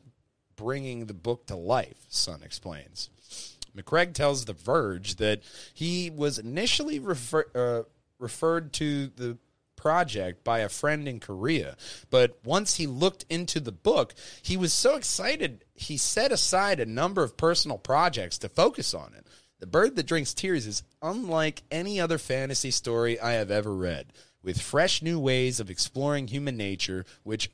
bringing the book to life, Sun explains. McCaig tells The Verge that he was initially refer, uh, referred to the project by a friend in Korea. But once he looked into the book, he was so excited, he set aside a number of personal projects to focus on it. The Bird That Drinks Tears is unlike any other fantasy story I have ever read, with fresh new ways of exploring human nature, which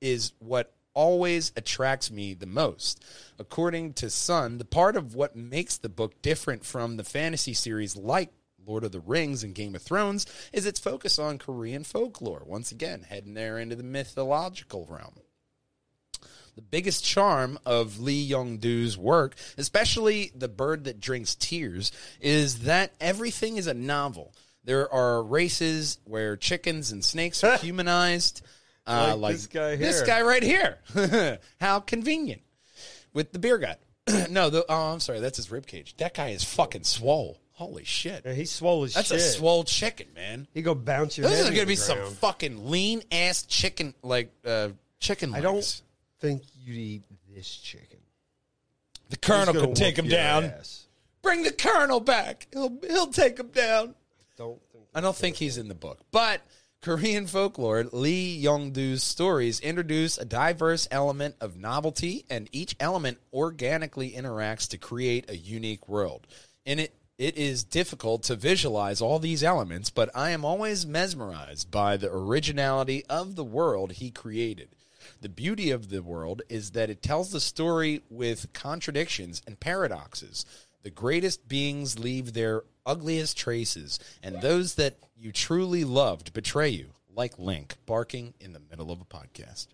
is what always attracts me the most. According to Sun, the part of what makes the book different from the fantasy series like Lord of the Rings and Game of Thrones is its focus on Korean folklore. Once again, heading there into the mythological realm. The biggest charm of Lee Young Doo's work, especially The Bird That Drinks Tears, is that everything is a novel. There are races where chickens and snakes are humanized. Uh, Like this guy here. This guy right here. How convenient. With the beer gut. no, the, oh, I'm sorry. That's his rib cage. That guy is fucking swole. Holy shit. Yeah, he swole his That's shit. a swole chicken, man. He go bounce your This head. is into going to the be some ground. fucking lean ass chicken, like uh, chicken I legs. don't think you'd eat this chicken. The colonel gonna can take him down. ass. Bring the colonel back. He'll he'll take him down. Don't think. I don't think he's in the book, but Korean folklore, Lee Young-doo's stories introduce a diverse element of novelty, and each element organically interacts to create a unique world. In it, it is difficult to visualize all these elements, but I am always mesmerized by the originality of the world he created. The beauty of the world is that it tells the story with contradictions and paradoxes. The greatest beings leave their ugliest traces, and those that you truly loved betray you, like Link barking in the middle of a podcast.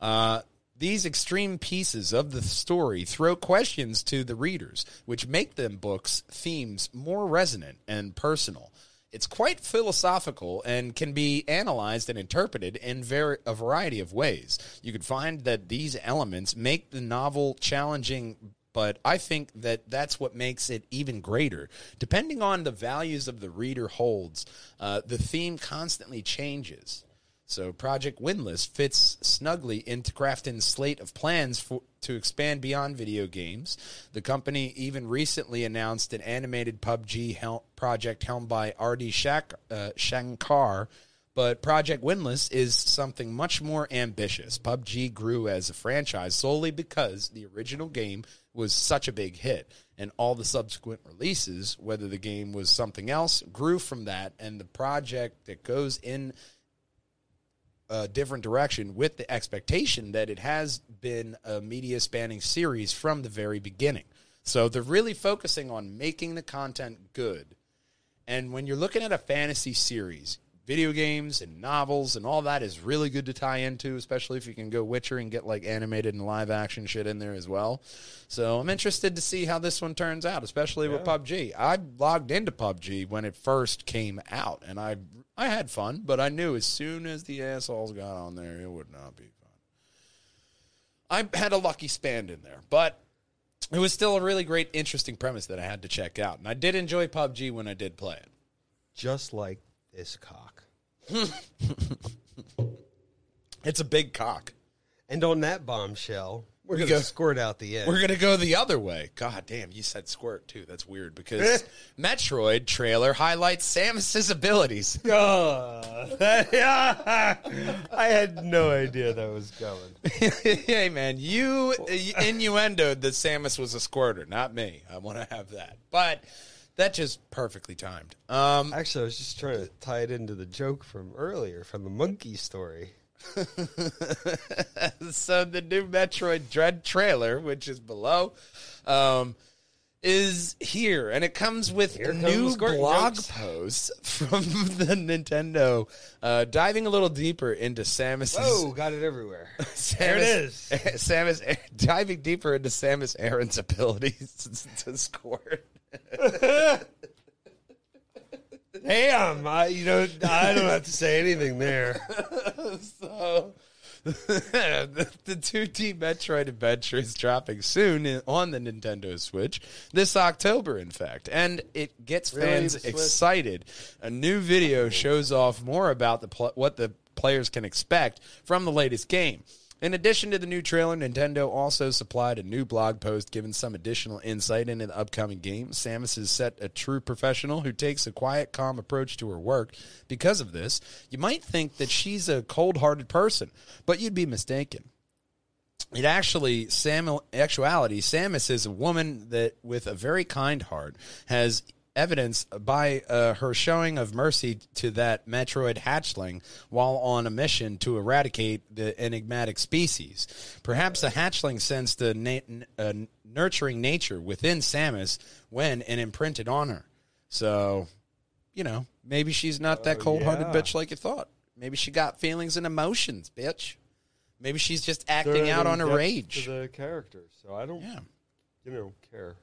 Uh, these extreme pieces of the story throw questions to the readers, which make them books' themes more resonant and personal. It's quite philosophical and can be analyzed and interpreted in ver- a variety of ways. You could find that these elements make the novel challenging, but I think that that's what makes it even greater. Depending on the values of the reader holds, uh, the theme constantly changes. So Project Windless fits snugly into Krafton's slate of plans for, to expand beyond video games. The company even recently announced an animated PUBG hel- project helmed by Adi Shak- uh, Shankar, but Project Windless is something much more ambitious. PUBG grew as a franchise solely because the original game was such a big hit, and all the subsequent releases, whether the game was something else, grew from that, and the project that goes in a different direction with the expectation that it has been a media spanning series from the very beginning. So they're really focusing on making the content good. And when you're looking at a fantasy series, video games and novels and all that is really good to tie into, especially if you can go Witcher and get like animated and live action shit in there as well. So I'm interested to see how this one turns out, especially with PUBG. I logged into PUBG when it first came out, and I I had fun, but I knew as soon as the assholes got on there, it would not be fun. I had a lucky span in there, but it was still a really great, interesting premise that I had to check out, and I did enjoy PUBG when I did play it. Just like this cock. It's a big cock. And on that bombshell, we're We to go- squirt out the end. We're gonna go the other way. God damn, you said squirt too. That's weird because Metroid trailer highlights Samus's abilities. Oh, yeah. I had no idea that was going. hey man, you innuendoed that Samus was a squirter, not me. I want to have that, but that just perfectly timed. Um, Actually, I was just trying to tie it into the joke from earlier, from the monkey story. so the new Metroid Dread trailer, which is below, um, is here, and it comes with Here new blog jokes. posts from the Nintendo, uh, diving a little deeper into Samus's. Whoa, got it everywhere. Samus, There it is. Samus diving deeper into Samus Aran's abilities to score. Damn, I, you know, I don't have to say anything there. So, the, the 2D Metroid Adventure is dropping soon on the Nintendo Switch this October, in fact, and it gets Really? fans excited. A new video shows off more about the pl- what the players can expect from the latest game. In addition to the new trailer, Nintendo also supplied a new blog post giving some additional insight into the upcoming game. Samus is set a true professional who takes a quiet, calm approach to her work. Because of this, you might think that she's a cold hearted person, but you'd be mistaken. It actually, Sam, actuality, Samus is a woman that, with a very kind heart, has evidence by uh, her showing of mercy to that Metroid hatchling while on a mission to eradicate the enigmatic species. Perhaps the hatchling sensed the na- uh, nurturing nature within Samus when and imprinted on her. So, you know, maybe she's not that Oh, cold hearted yeah. bitch like you thought. Maybe she got feelings and emotions, bitch. Maybe she's just acting They're out on her rage. to the character. So I don't, Yeah. you know, care.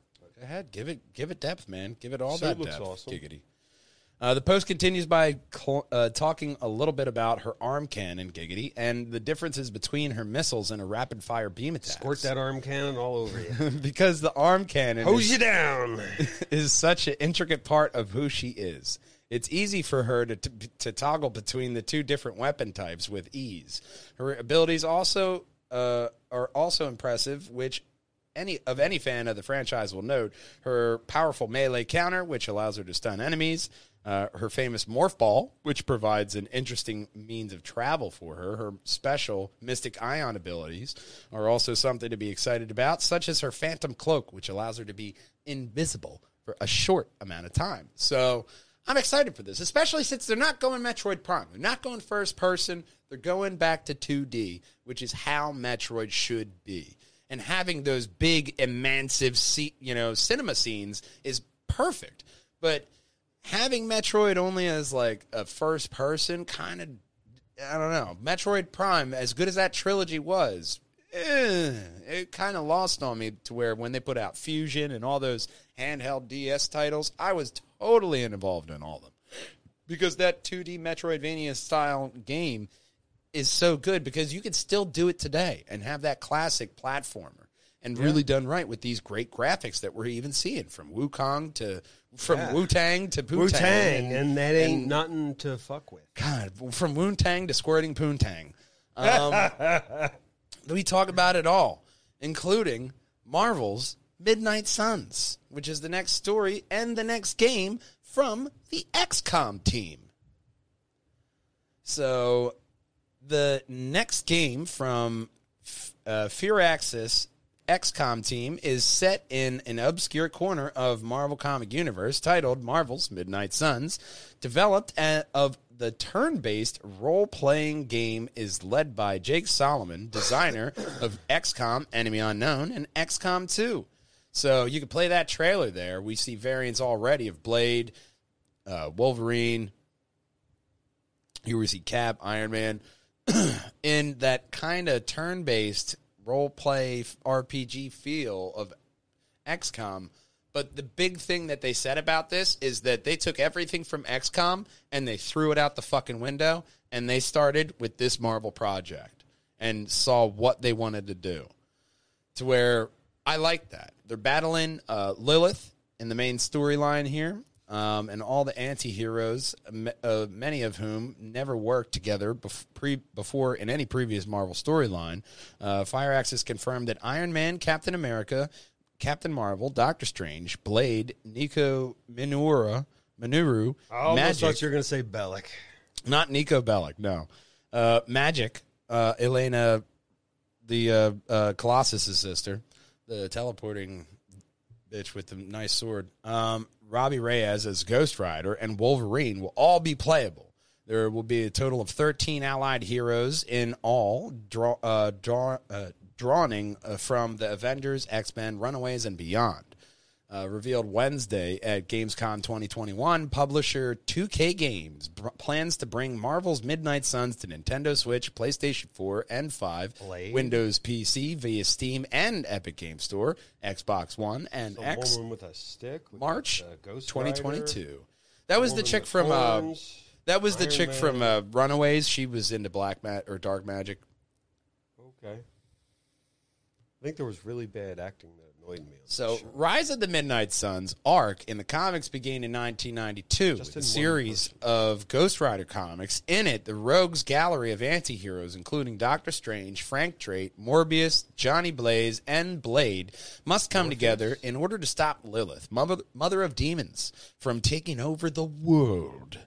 Ahead, give it, give it depth, man. Give it all that looks depth. awesome. Giggity. Uh, the post continues by cl- uh, talking a little bit about her arm cannon, Giggity, and the differences between her missiles and a rapid fire beam attack. Squirt that arm cannon all over you. because the arm cannon Hose is, you down. is such an intricate part of who she is. It's easy for her to, to, to toggle between the two different weapon types with ease. Her abilities also uh, are also impressive, which any of any fan of the franchise will note. Her powerful melee counter, which allows her to stun enemies. Uh, her famous morph ball, which provides an interesting means of travel for her. Her special mystic ion abilities are also something to be excited about, such as her phantom cloak, which allows her to be invisible for a short amount of time. So I'm excited for this, especially since they're not going Metroid Prime. They're not going first person. They're going back to 2D, which is how Metroid should be. And having those big, immensive, se- you know, cinema scenes is perfect. But having Metroid only as like a first person kind of I don't know. Metroid Prime, as good as that trilogy was, eh, it kind of lost on me to where when they put out Fusion and all those handheld DS titles, I was totally involved in all of them. Because that 2D Metroidvania style game is so good because you can still do it today and have that classic platformer and really done right with these great graphics that we're even seeing from Wukong to from Yeah. Wu Tang to Poontang Wu Tang, and that ain't and- nothing to fuck with. God, from Wu Tang to squirting poontang. Um, we talk about it all, including Marvel's Midnight Suns, which is the next story and the next game from the XCOM team. So, the next game from uh, Firaxis XCOM team is set in an obscure corner of Marvel Comic Universe titled Marvel's Midnight Suns. Developed a- of the turn-based role-playing game is led by Jake Solomon, designer of XCOM Enemy Unknown and XCOM 2. So you can play that trailer there. We see variants already of Blade, uh, Wolverine, here we see Cap, Iron Man, in that kind of turn based role play RPG feel of XCOM. But the big thing that they said about this is that they took everything from XCOM and they threw it out the fucking window and they started with this Marvel project and saw what they wanted to do. To where I like that. They're battling uh, Lilith in the main storyline here. Um, and all the anti-heroes, uh, many of whom never worked together bef- pre- before in any previous Marvel storyline. Uh, Firaxis confirmed that Iron Man, Captain America, Captain Marvel, Doctor Strange, Blade, Nico Minura, Minoru, I almost Magik, thought you were going to say Bellic. not Nico Bellic, no. Uh, Magik, uh, Elena, the uh, uh, Colossus' sister, the teleporting bitch with the nice sword. Um, Robbie Reyes as Ghost Rider and Wolverine will all be playable. There will be a total of 13 allied heroes in all, draw, uh, draw, uh, drawing uh, from the Avengers, X Men, Runaways, and beyond. Uh, revealed Wednesday at Gamescom 2021, publisher 2K Games br- plans to bring Marvel's Midnight Suns to Nintendo Switch, PlayStation 4 and 5, Blade. Windows PC via Steam and Epic Game Store, Xbox One and A X woman with a stick. March a Ghost 2022. That was the woman chick from uh, that was the chick from Man. uh, Runaways. She was into black mat or dark magic. Okay. I think there was really bad acting that annoyed me. So, show. Rise of the Midnight Suns arc in the comics began in 1992 Just with a in one series of Ghost Rider comics. In it, the Rogues gallery of anti-heroes, including Doctor Strange, Frank Drake, Morbius, Johnny Blaze, and Blade, must come together in order to stop Lilith, mother, mother of demons, from taking over the world.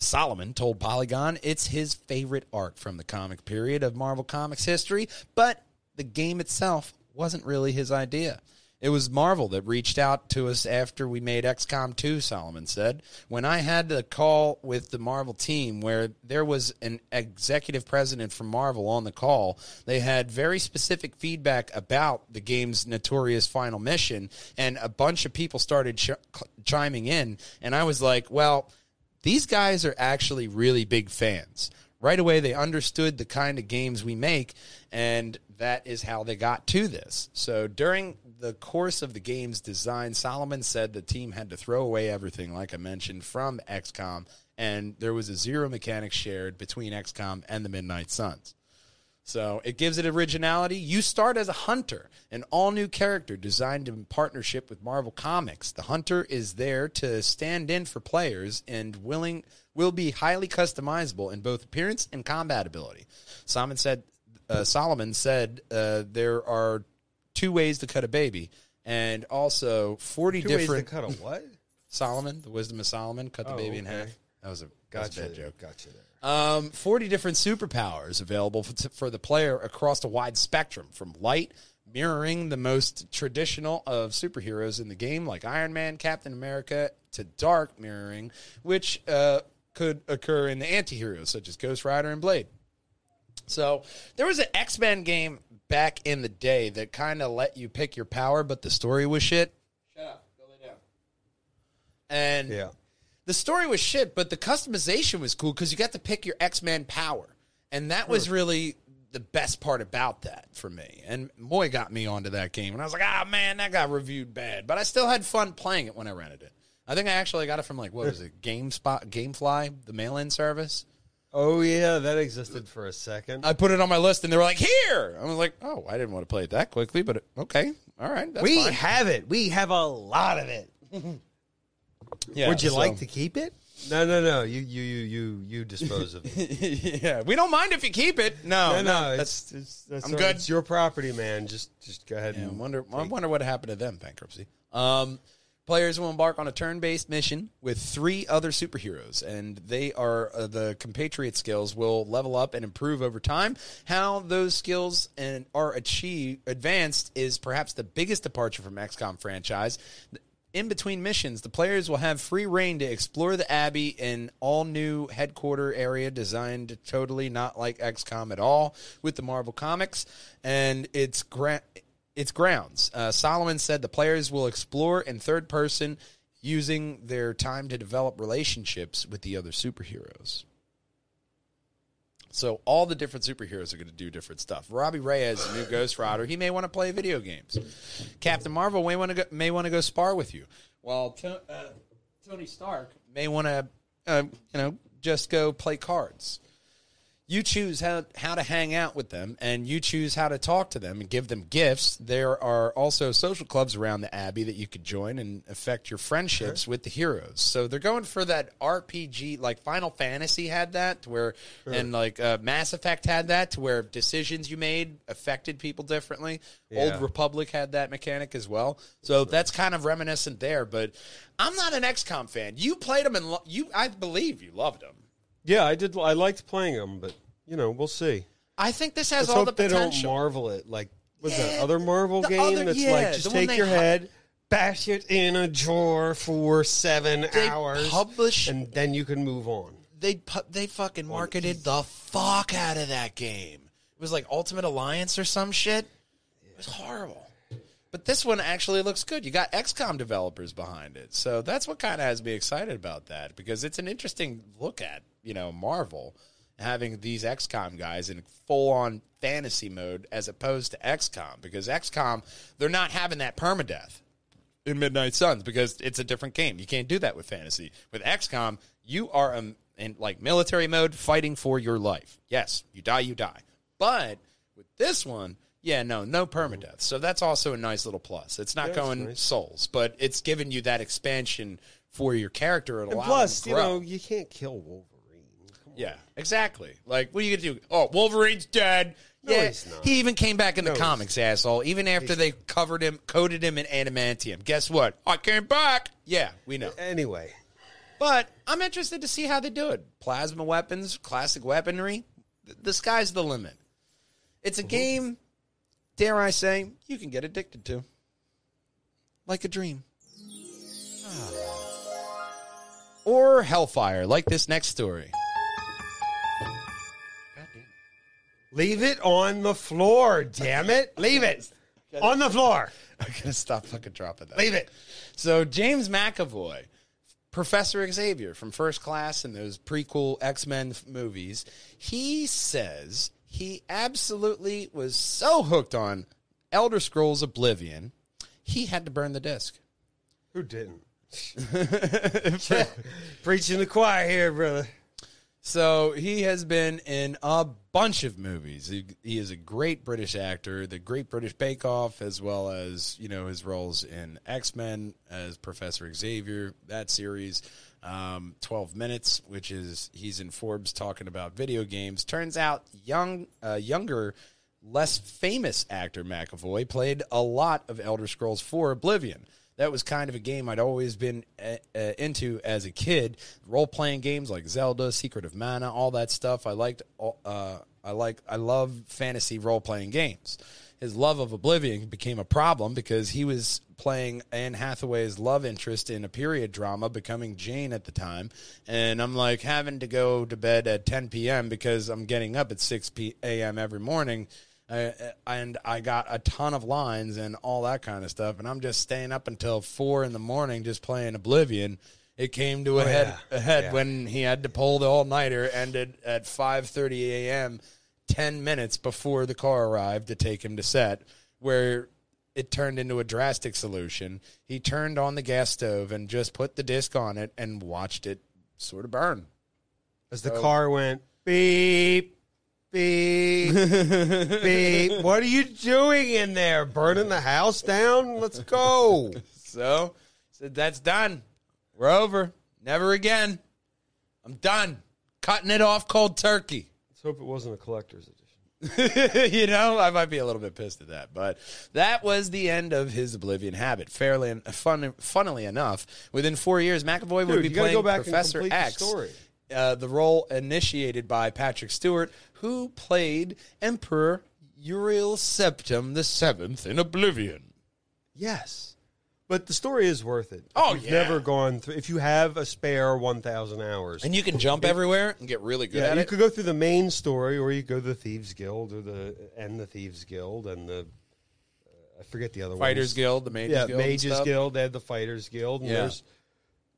Solomon told Polygon it's his favorite arc from the comic period of Marvel Comics history, but the game itself wasn't really his idea. It was Marvel that reached out to us after we made XCOM 2, Solomon said. When I had the call with the Marvel team where there was an executive president from Marvel on the call, they had very specific feedback about the game's notorious final mission, and a bunch of people started ch- chiming in. And I was like, well, these guys are actually really big fans. Right away, they understood the kind of games we make, and that is how they got to this. So during the course of the game's design, Solomon said the team had to throw away everything, like I mentioned, from XCOM, and there was a zero mechanic shared between XCOM and the Midnight Suns. So it gives it originality. You start as a hunter, an all new character designed in partnership with Marvel Comics. The hunter is there to stand in for players and willing will be highly customizable in both appearance and combat ability. Solomon said, uh, Solomon said uh, there are two ways to cut a baby, and also forty Two ways to different. cut a what? Solomon, the wisdom of Solomon, cut the Oh, baby in okay. half. That was a, that was a Gotcha. bad joke. Gotcha. There. Um, 40 different superpowers available for, for the player across a wide spectrum, from light, mirroring the most traditional of superheroes in the game, like Iron Man, Captain America, to dark mirroring, which uh, could occur in the anti-heroes, such as Ghost Rider and Blade. So there was an X Men game back in the day that kind of let you pick your power, but the story was shit. Shut up. Go lay down. And Yeah. the story was shit, but the customization was cool because you got to pick your X Men power, and that was really the best part about that for me. And Moy got me onto that game, and I was like, ah, man, that got reviewed bad, but I still had fun playing it when I rented it. I think I actually got it from like what was it, GameSpot, GameFly, the mail-in service. Oh yeah, that existed for a second. I put it on my list, and they were like, "Here." I was like, "Oh, I didn't want to play it that quickly, but okay, all right." That's we fine. have it. We have a lot of it. Yeah, Would you so- like to keep it? No, no, no. You, you, you, you, you dispose of it. yeah, we don't mind if you keep it. No, no, no. that's It's, it's, that's I'm all- good. It's your property, man. Just, just go ahead Yeah, I and wonder. I wonder what happened to them. Bankruptcy. Um, players will embark on a turn-based mission with three other superheroes, and they are uh, the compatriot skills will level up and improve over time. How those skills and are achieved advanced is perhaps the biggest departure from XCOM franchise. In between missions, the players will have free reign to explore the Abbey in all new headquarter area designed totally not like XCOM at all with the Marvel Comics, and it's gra- its grounds. Uh, Solomon said the players will explore in third person using their time to develop relationships with the other superheroes. So all the different superheroes are going to do different stuff. Robbie Reyes, new Ghost Rider, he may want to play video games. Captain Marvel may want to go, may want to go spar with you, while to, uh, Tony Stark may want to, uh, you know, just go play cards you choose how how to hang out with them and you choose how to talk to them and give them gifts. There are also social clubs around the abbey that you could join and affect your friendships with the heroes. So they're going for that rpg like final fantasy had that to where and like uh, mass effect had that to where decisions you made affected people differently. Yeah. old republic had that mechanic as well. So that's kind of reminiscent there but i'm not an xcom fan. You played them and lo- you i believe you loved them Yeah, I did. I liked playing them, but you know, we'll see. I think this has Let's all hope the they don't potential. marvel it like was Yeah, that other Marvel the game other- that's yeah, like the just one take they your hu- head, bash it in a drawer for seven They hours, publish- and then you can move on. they pu- they fucking marketed the fuck out of that game. It was like Ultimate Alliance or some shit. It was horrible. But this one actually looks good. You got XCOM developers behind it. So that's what kind of has me excited about that because it's an interesting look at, you know, Marvel having these XCOM guys in full on fantasy mode as opposed to XCOM because XCOM, they're not having that permadeath in Midnight Suns because it's a different game. You can't do that with fantasy. With XCOM, you are um, in like military mode fighting for your life. Yes, you die, you die. But with this one, Yeah, no, no permadeath. So that's also a nice little plus. It's not that's going nice. souls, but it's giving you that expansion for your character. It'll And plus, you know, you can't kill Wolverine. Come on. Yeah, exactly. Like, what are you gonna do? Oh, Wolverine's dead. No, yeah, he's not. he even came back in the he's- comics, asshole. Even after they covered him, coated him in adamantium. Guess what? I came back. Yeah, we know. Anyway, But I'm interested to see how they do it. Plasma weapons, classic weaponry. th- The sky's the limit. It's a mm-hmm. game, dare I say, you can get addicted to. Like a dream. Ah. Or Hellfire, like this next story. leave it on the floor. Damn it, leave it on the floor. I'm gonna stop fucking dropping that. Leave it. So James McAvoy, Professor Xavier from First Class and those prequel X Men movies, he says he absolutely was so hooked on Elder Scrolls Oblivion, he had to burn the disc. Who didn't? Preaching the choir here, brother. So he has been in a bunch of movies. He, he is a great British actor, the Great British Bake Off, as well as you know his roles in X Men as Professor Xavier, that series, um, Twelve Minutes, which is he's in Forbes talking about video games. Turns out young, uh, younger, less famous actor McAvoy played a lot of Elder Scrolls for Oblivion that was kind of a game I'd always been uh, uh, into as a kid. Role playing games like Zelda, Secret of Mana, all that stuff. I liked. Uh, I like. I love fantasy role playing games. His love of Oblivion became a problem because he was playing Anne Hathaway's love interest in a period drama, becoming Jane at the time, and I'm like having to go to bed at 10 p.m. because I'm getting up at 6 p- a.m. every morning uh, and I got a ton of lines and all that kind of stuff, and I'm just staying up until four in the morning just playing Oblivion. It came to a head yeah. a head Yeah. when he had to pull the all nighter. Ended at 5:30 a.m. Ten minutes before the car arrived to take him to set, where it turned into a drastic solution. He turned on the gas stove and just put the disc on it and watched it sort of burn. As the car went beep, beep, beep. What are you doing in there? Burning the house down? Let's go. So said that's done. We're over. Never again. I'm done. Cutting it off cold turkey. Let's hope it wasn't a collector's edition. you know, I might be a little bit pissed at that, but that was the end of his Oblivion habit. Fairly, fun, funnily enough, within four years, McAvoy would be playing Professor the X. story. Uh, the role initiated by Patrick Stewart, who played Emperor Uriel Septim the Seventh in Oblivion. Yes. But the story is worth it. If Oh, you've yeah. never gone through. If you have a spare 1,000 hours. And you can jump everywhere and get really good yeah, at you it. could go through the main story, or you go to the Thieves Guild, or the and the Thieves Guild, and the uh, I forget the other one. Fighters ones. Guild, the Mages yeah, Guild, and Mages stuff. Guild. They had the Fighters Guild. And Yeah. there's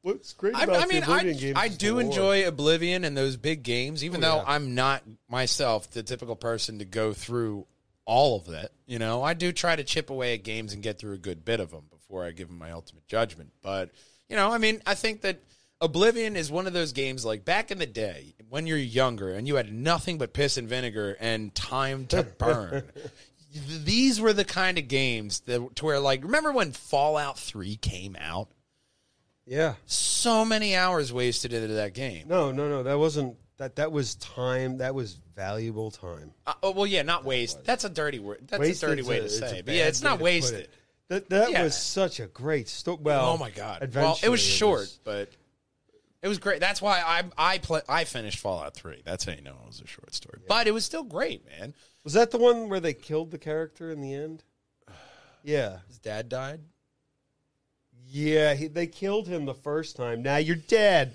what's great I, about I mean, the Oblivion I, games I is the do lore. enjoy Oblivion and those big games, even Oh, though yeah. I'm not myself the typical person to go through all of that. You know, I do try to chip away at games and get through a good bit of them before I give them my ultimate judgment. But you know, I mean, I think that Oblivion is one of those games like back in the day when you're younger and you had nothing but piss and vinegar and time to burn. These were the kind of games that to where like remember when Fallout 3 came out? Yeah. so many hours wasted into that game. No, no, no. That wasn't that. That was time. That was valuable time. Uh, oh, well, yeah, not waste. That's a dirty word. That's a dirty way a- to it's a say. But yeah, it's not to wasted. it. That that Yeah. was such a great story. Well, oh my god. Well, it was short, was- but it was great. That's why I I play, I finished Fallout Three. That's how you know it was a short story. But it was still great, man. was that the one where they killed the character in the end? Yeah, His dad died. yeah. He, they killed him the first time. Now you're dead.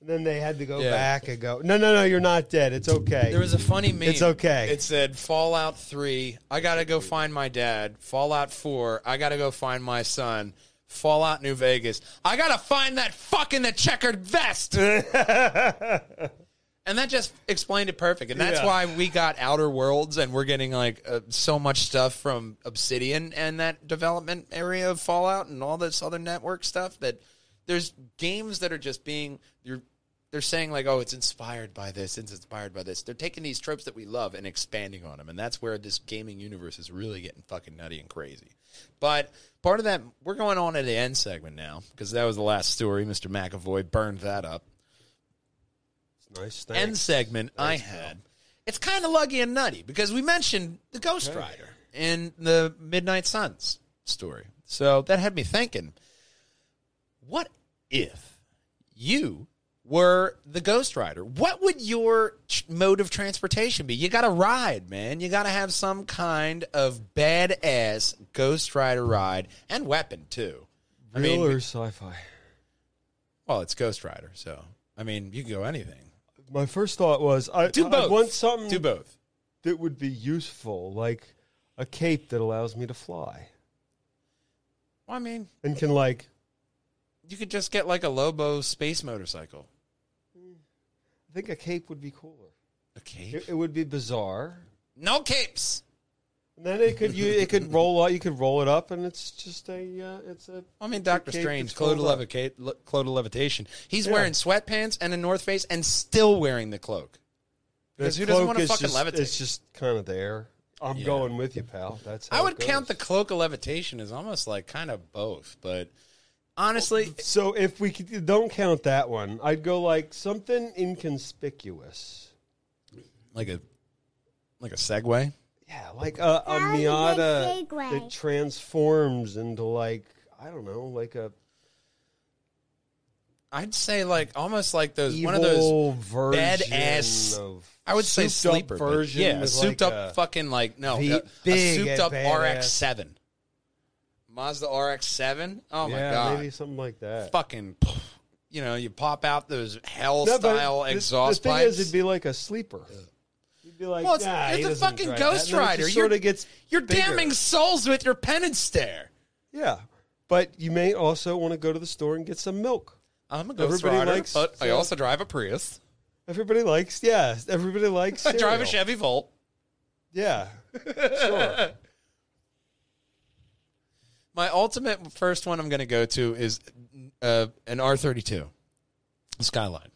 And then they had to go Yeah. back and go. No, no, no. You're not dead. It's okay. There was a funny meme. It's okay. It said Fallout 3, I got to go find my dad. Fallout 4, I got to go find my son. Fallout New Vegas, I got to find that fucking the checkered vest. and that just explained it perfect. And that's Yeah. why we got Outer Worlds and we're getting like uh, so much stuff from Obsidian and that development area of Fallout and all this other network stuff that there's games that are just being you're they're saying like, oh, it's inspired by this, it's inspired by this. They're taking these tropes that we love and expanding on them, and that's where this gaming universe is really getting fucking nutty and crazy. But part of that, we're going on to the end segment now because that was the last story. Mister McAvoy burned that up. It's nice. End Thanks. segment I had. It's kind of luggy and nutty because we mentioned the Ghost Rider in the Midnight Suns story. So that had me thinking, what if you were the Ghost Rider? What would your mode of transportation be? You got to ride, man. You got to have some kind of badass Ghost Rider ride and weapon too. I Real mean, or sci-fi? well, it's Ghost Rider, so I mean, you can go anything. My first thought was I, Do I want something Do both. that would be useful, like a cape that allows me to fly Well, I mean, and can like you could just get like a Lobo space motorcycle. I think a cape would be cooler. A cape? It, it would be bizarre. No capes. And then it could you it could roll out. You could roll it up, and it's just a uh, it's a. I mean, Doctor cape Strange, that's Cloak of, rolled up. levica- le- cloak of levitation. He's Yeah. wearing sweatpants and a North Face, and still wearing the cloak. Because who doesn't cloak want to is fucking just, levitate? It's just kind of there. I'm Yeah. going with you, pal. That's how I it would count the cloak of levitation as almost like kind of both, but honestly, oh, So if we could, don't count that one, I'd go like something inconspicuous. like a like a Segway. Yeah, like a, a That a Miata good segue. that transforms into like I don't know, like a I'd say like almost like those one of those version badass- of I would say souped up sleeper but version, yeah, a with souped like up a- fucking like no, V- a, a big souped up badass. RX seven, Mazda RX seven. Oh my yeah, god, maybe something like that. fucking, you know, you pop out those hell no, style the- exhaust the thing pipes. is, it'd be like a sleeper. You'd be like, well, it's, nah, it's a fucking Ghost that. And then it Rider. just You're, sorta gets you're bigger. damning souls with your penance stare. Yeah, but you may also want to go to the store and get some milk. I'm a Ghost Everybody Rider, likes- but I also drive a Prius. Everybody likes, yeah. Everybody likes. I drive a. Chevy Volt. Yeah, sure. My ultimate first one I'm going to go to is uh, an R32 Skyline.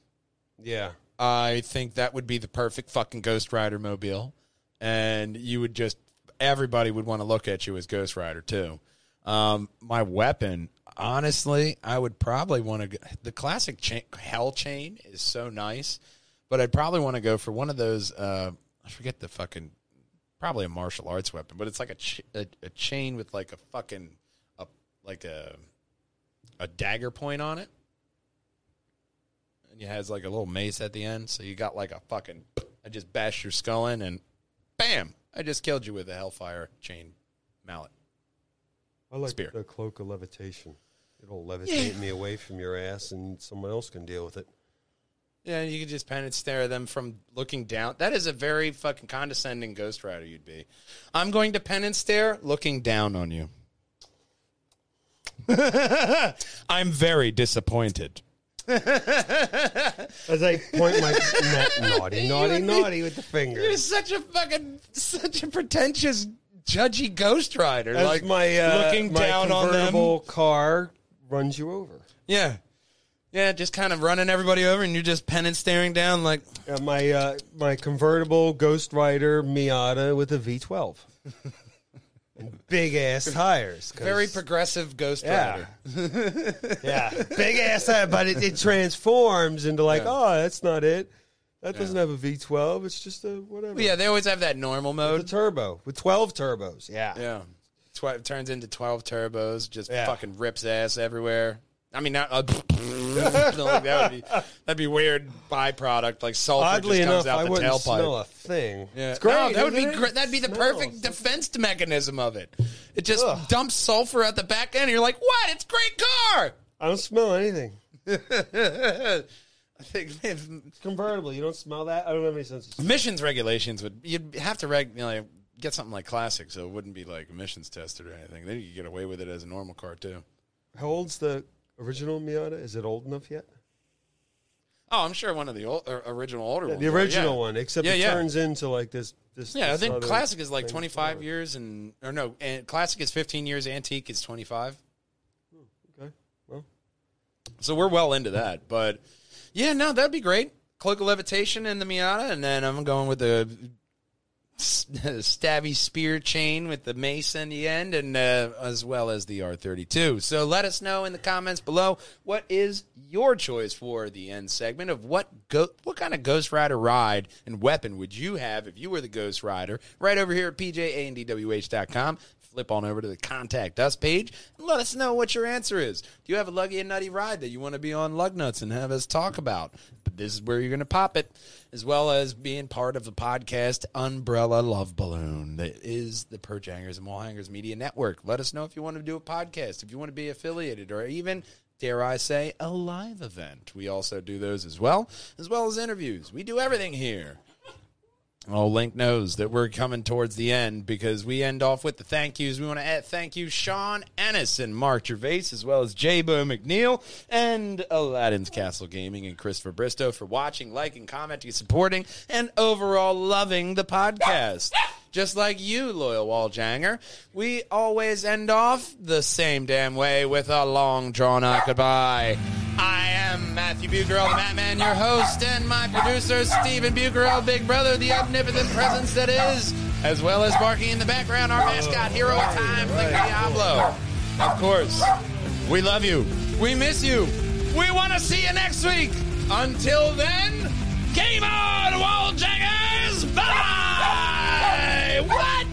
Yeah, I think that would be the perfect fucking Ghost Rider mobile, and you would just everybody would want to look at you as Ghost Rider too. Um, my weapon, honestly, I would probably want to. The classic chain, Hell Chain is so nice, but I'd probably want to go for one of those. Uh, I forget the fucking. Probably a martial arts weapon, but it's like a, ch- a a chain with like a fucking like a a dagger point on it and it has like a little mace at the end. So you got like a fucking. I just bashed your skull in, and bam! I just killed you with a hellfire chain mallet. I like Spear. the cloak of levitation. It'll levitate me away from your ass, and someone else can deal with it. Yeah, you can just penance stare at them from looking down. That is a very fucking condescending Ghost Rider you'd be. I'm going to penance stare looking down on you. I'm very disappointed. As I point my na- naughty, naughty, be- naughty with the finger. You're such a fucking such a pretentious, judgy Ghost Rider. As like my uh, looking my down on them. convertible car runs you over. Yeah. Yeah, just kind of running everybody over, and you're just penance staring down like, Uh, my uh, my convertible Ghost Rider Miata with a V12 and big ass tires. 'cause- very progressive Ghost Yeah. Rider. yeah, big ass tire, but it, it transforms into like, Yeah. oh, that's not it. That doesn't have a V12. It's just a whatever. Yeah, they always have that normal the mode. turbo with 12 turbos. Yeah, Yeah. Tw- turns into 12 turbos, just Yeah. fucking rips ass everywhere. I mean, not, uh, like that would be that'd be weird byproduct like sulfur Oddly just comes enough, out I the wouldn't tailpipe. smell a thing. Yeah. It's great. No, that would be isn't great. That'd be the perfect defense mechanism of it. It just Ugh. dumps sulfur at the back end. And you're like, what? It's great car. I don't smell anything. I think if It's convertible. You don't smell that. I don't have any sense. of emissions regulations would you'd have to reg, you know, get something like classic, so it wouldn't be like emissions tested or anything. Then you could get away with it as a normal car too. How old's the original Miata? Is it old enough yet? Oh, I'm sure one of the old, or original older ones. the original yeah. one, except Yeah, it yeah. turns into like this. this Yeah, I think classic is like 25 for years, and or no, and classic is 15 years. Antique is 25. Hmm, okay. Well, So we're well into that. But Yeah, no, that'd be great. Cloak of Levitation and the Miata, and then I'm going with the stabby spear chain with the mace in the end, and uh, as well as the R32. So let us know in the comments below what is your choice for the end segment of what go- what kind of Ghost Rider ride and weapon would you have if you were the Ghost Rider? Right over here at pjandwh.com. Flip on over to the contact us page and let us know what your answer is. Do you have a luggy and nutty ride that you want to be on Lug Nuts and have us talk about? But this is where you're going to pop it, as well as being part of the podcast Umbrella Love Balloon that is the Perch Hangers and Wall Hangers Media Network. Let us know if you want to do a podcast, if you want to be affiliated, or even dare I say, a live event. We also do those as well, as well as interviews. We do everything here. Oh, Link knows that we're coming towards the end because we end off with the thank yous. We want to thank you Sean Ennis and Mark Gervais, as well as J Bo McNeil and Aladdin's Castle Gaming and Christopher Bristow for watching, liking, commenting, supporting, and overall loving the podcast. Just like you, loyal Walljanger, we always end off the same damn way with a long drawn out goodbye. I am Matthew Bucarell, the Mattman, your host, and my producer, Stephen Bucarell, Big Brother, the omnipotent presence that is, as well as barking in the background, our mascot, hero of time, Link Diablo. Of course, we love you. We miss you. We want to see you next week. Until then, game on, Walljangers! Bye! What?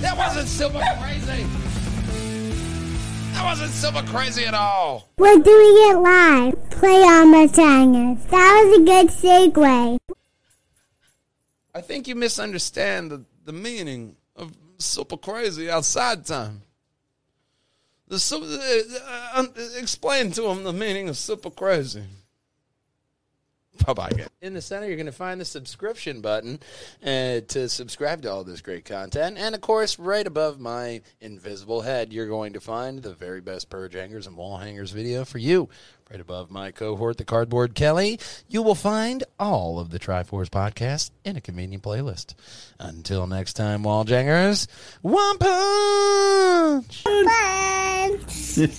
That wasn't super crazy. That wasn't super crazy at all. We're doing it live. Play on the Changers. That was a good segue. I think you misunderstand the, the meaning of super crazy outside time. The super, uh, uh, explain to him the meaning of super crazy. Bye bye. In the center, you're going to find the subscription button uh, to subscribe to all this great content. And of course, right above my invisible head, you're going to find the very best purge hangers and wall hangers video for you. Right above my cohort, the Cardboard Kelly, you will find all of the Try-Force podcasts in a convenient playlist. Until next time, wall jangers, one punch! Bye.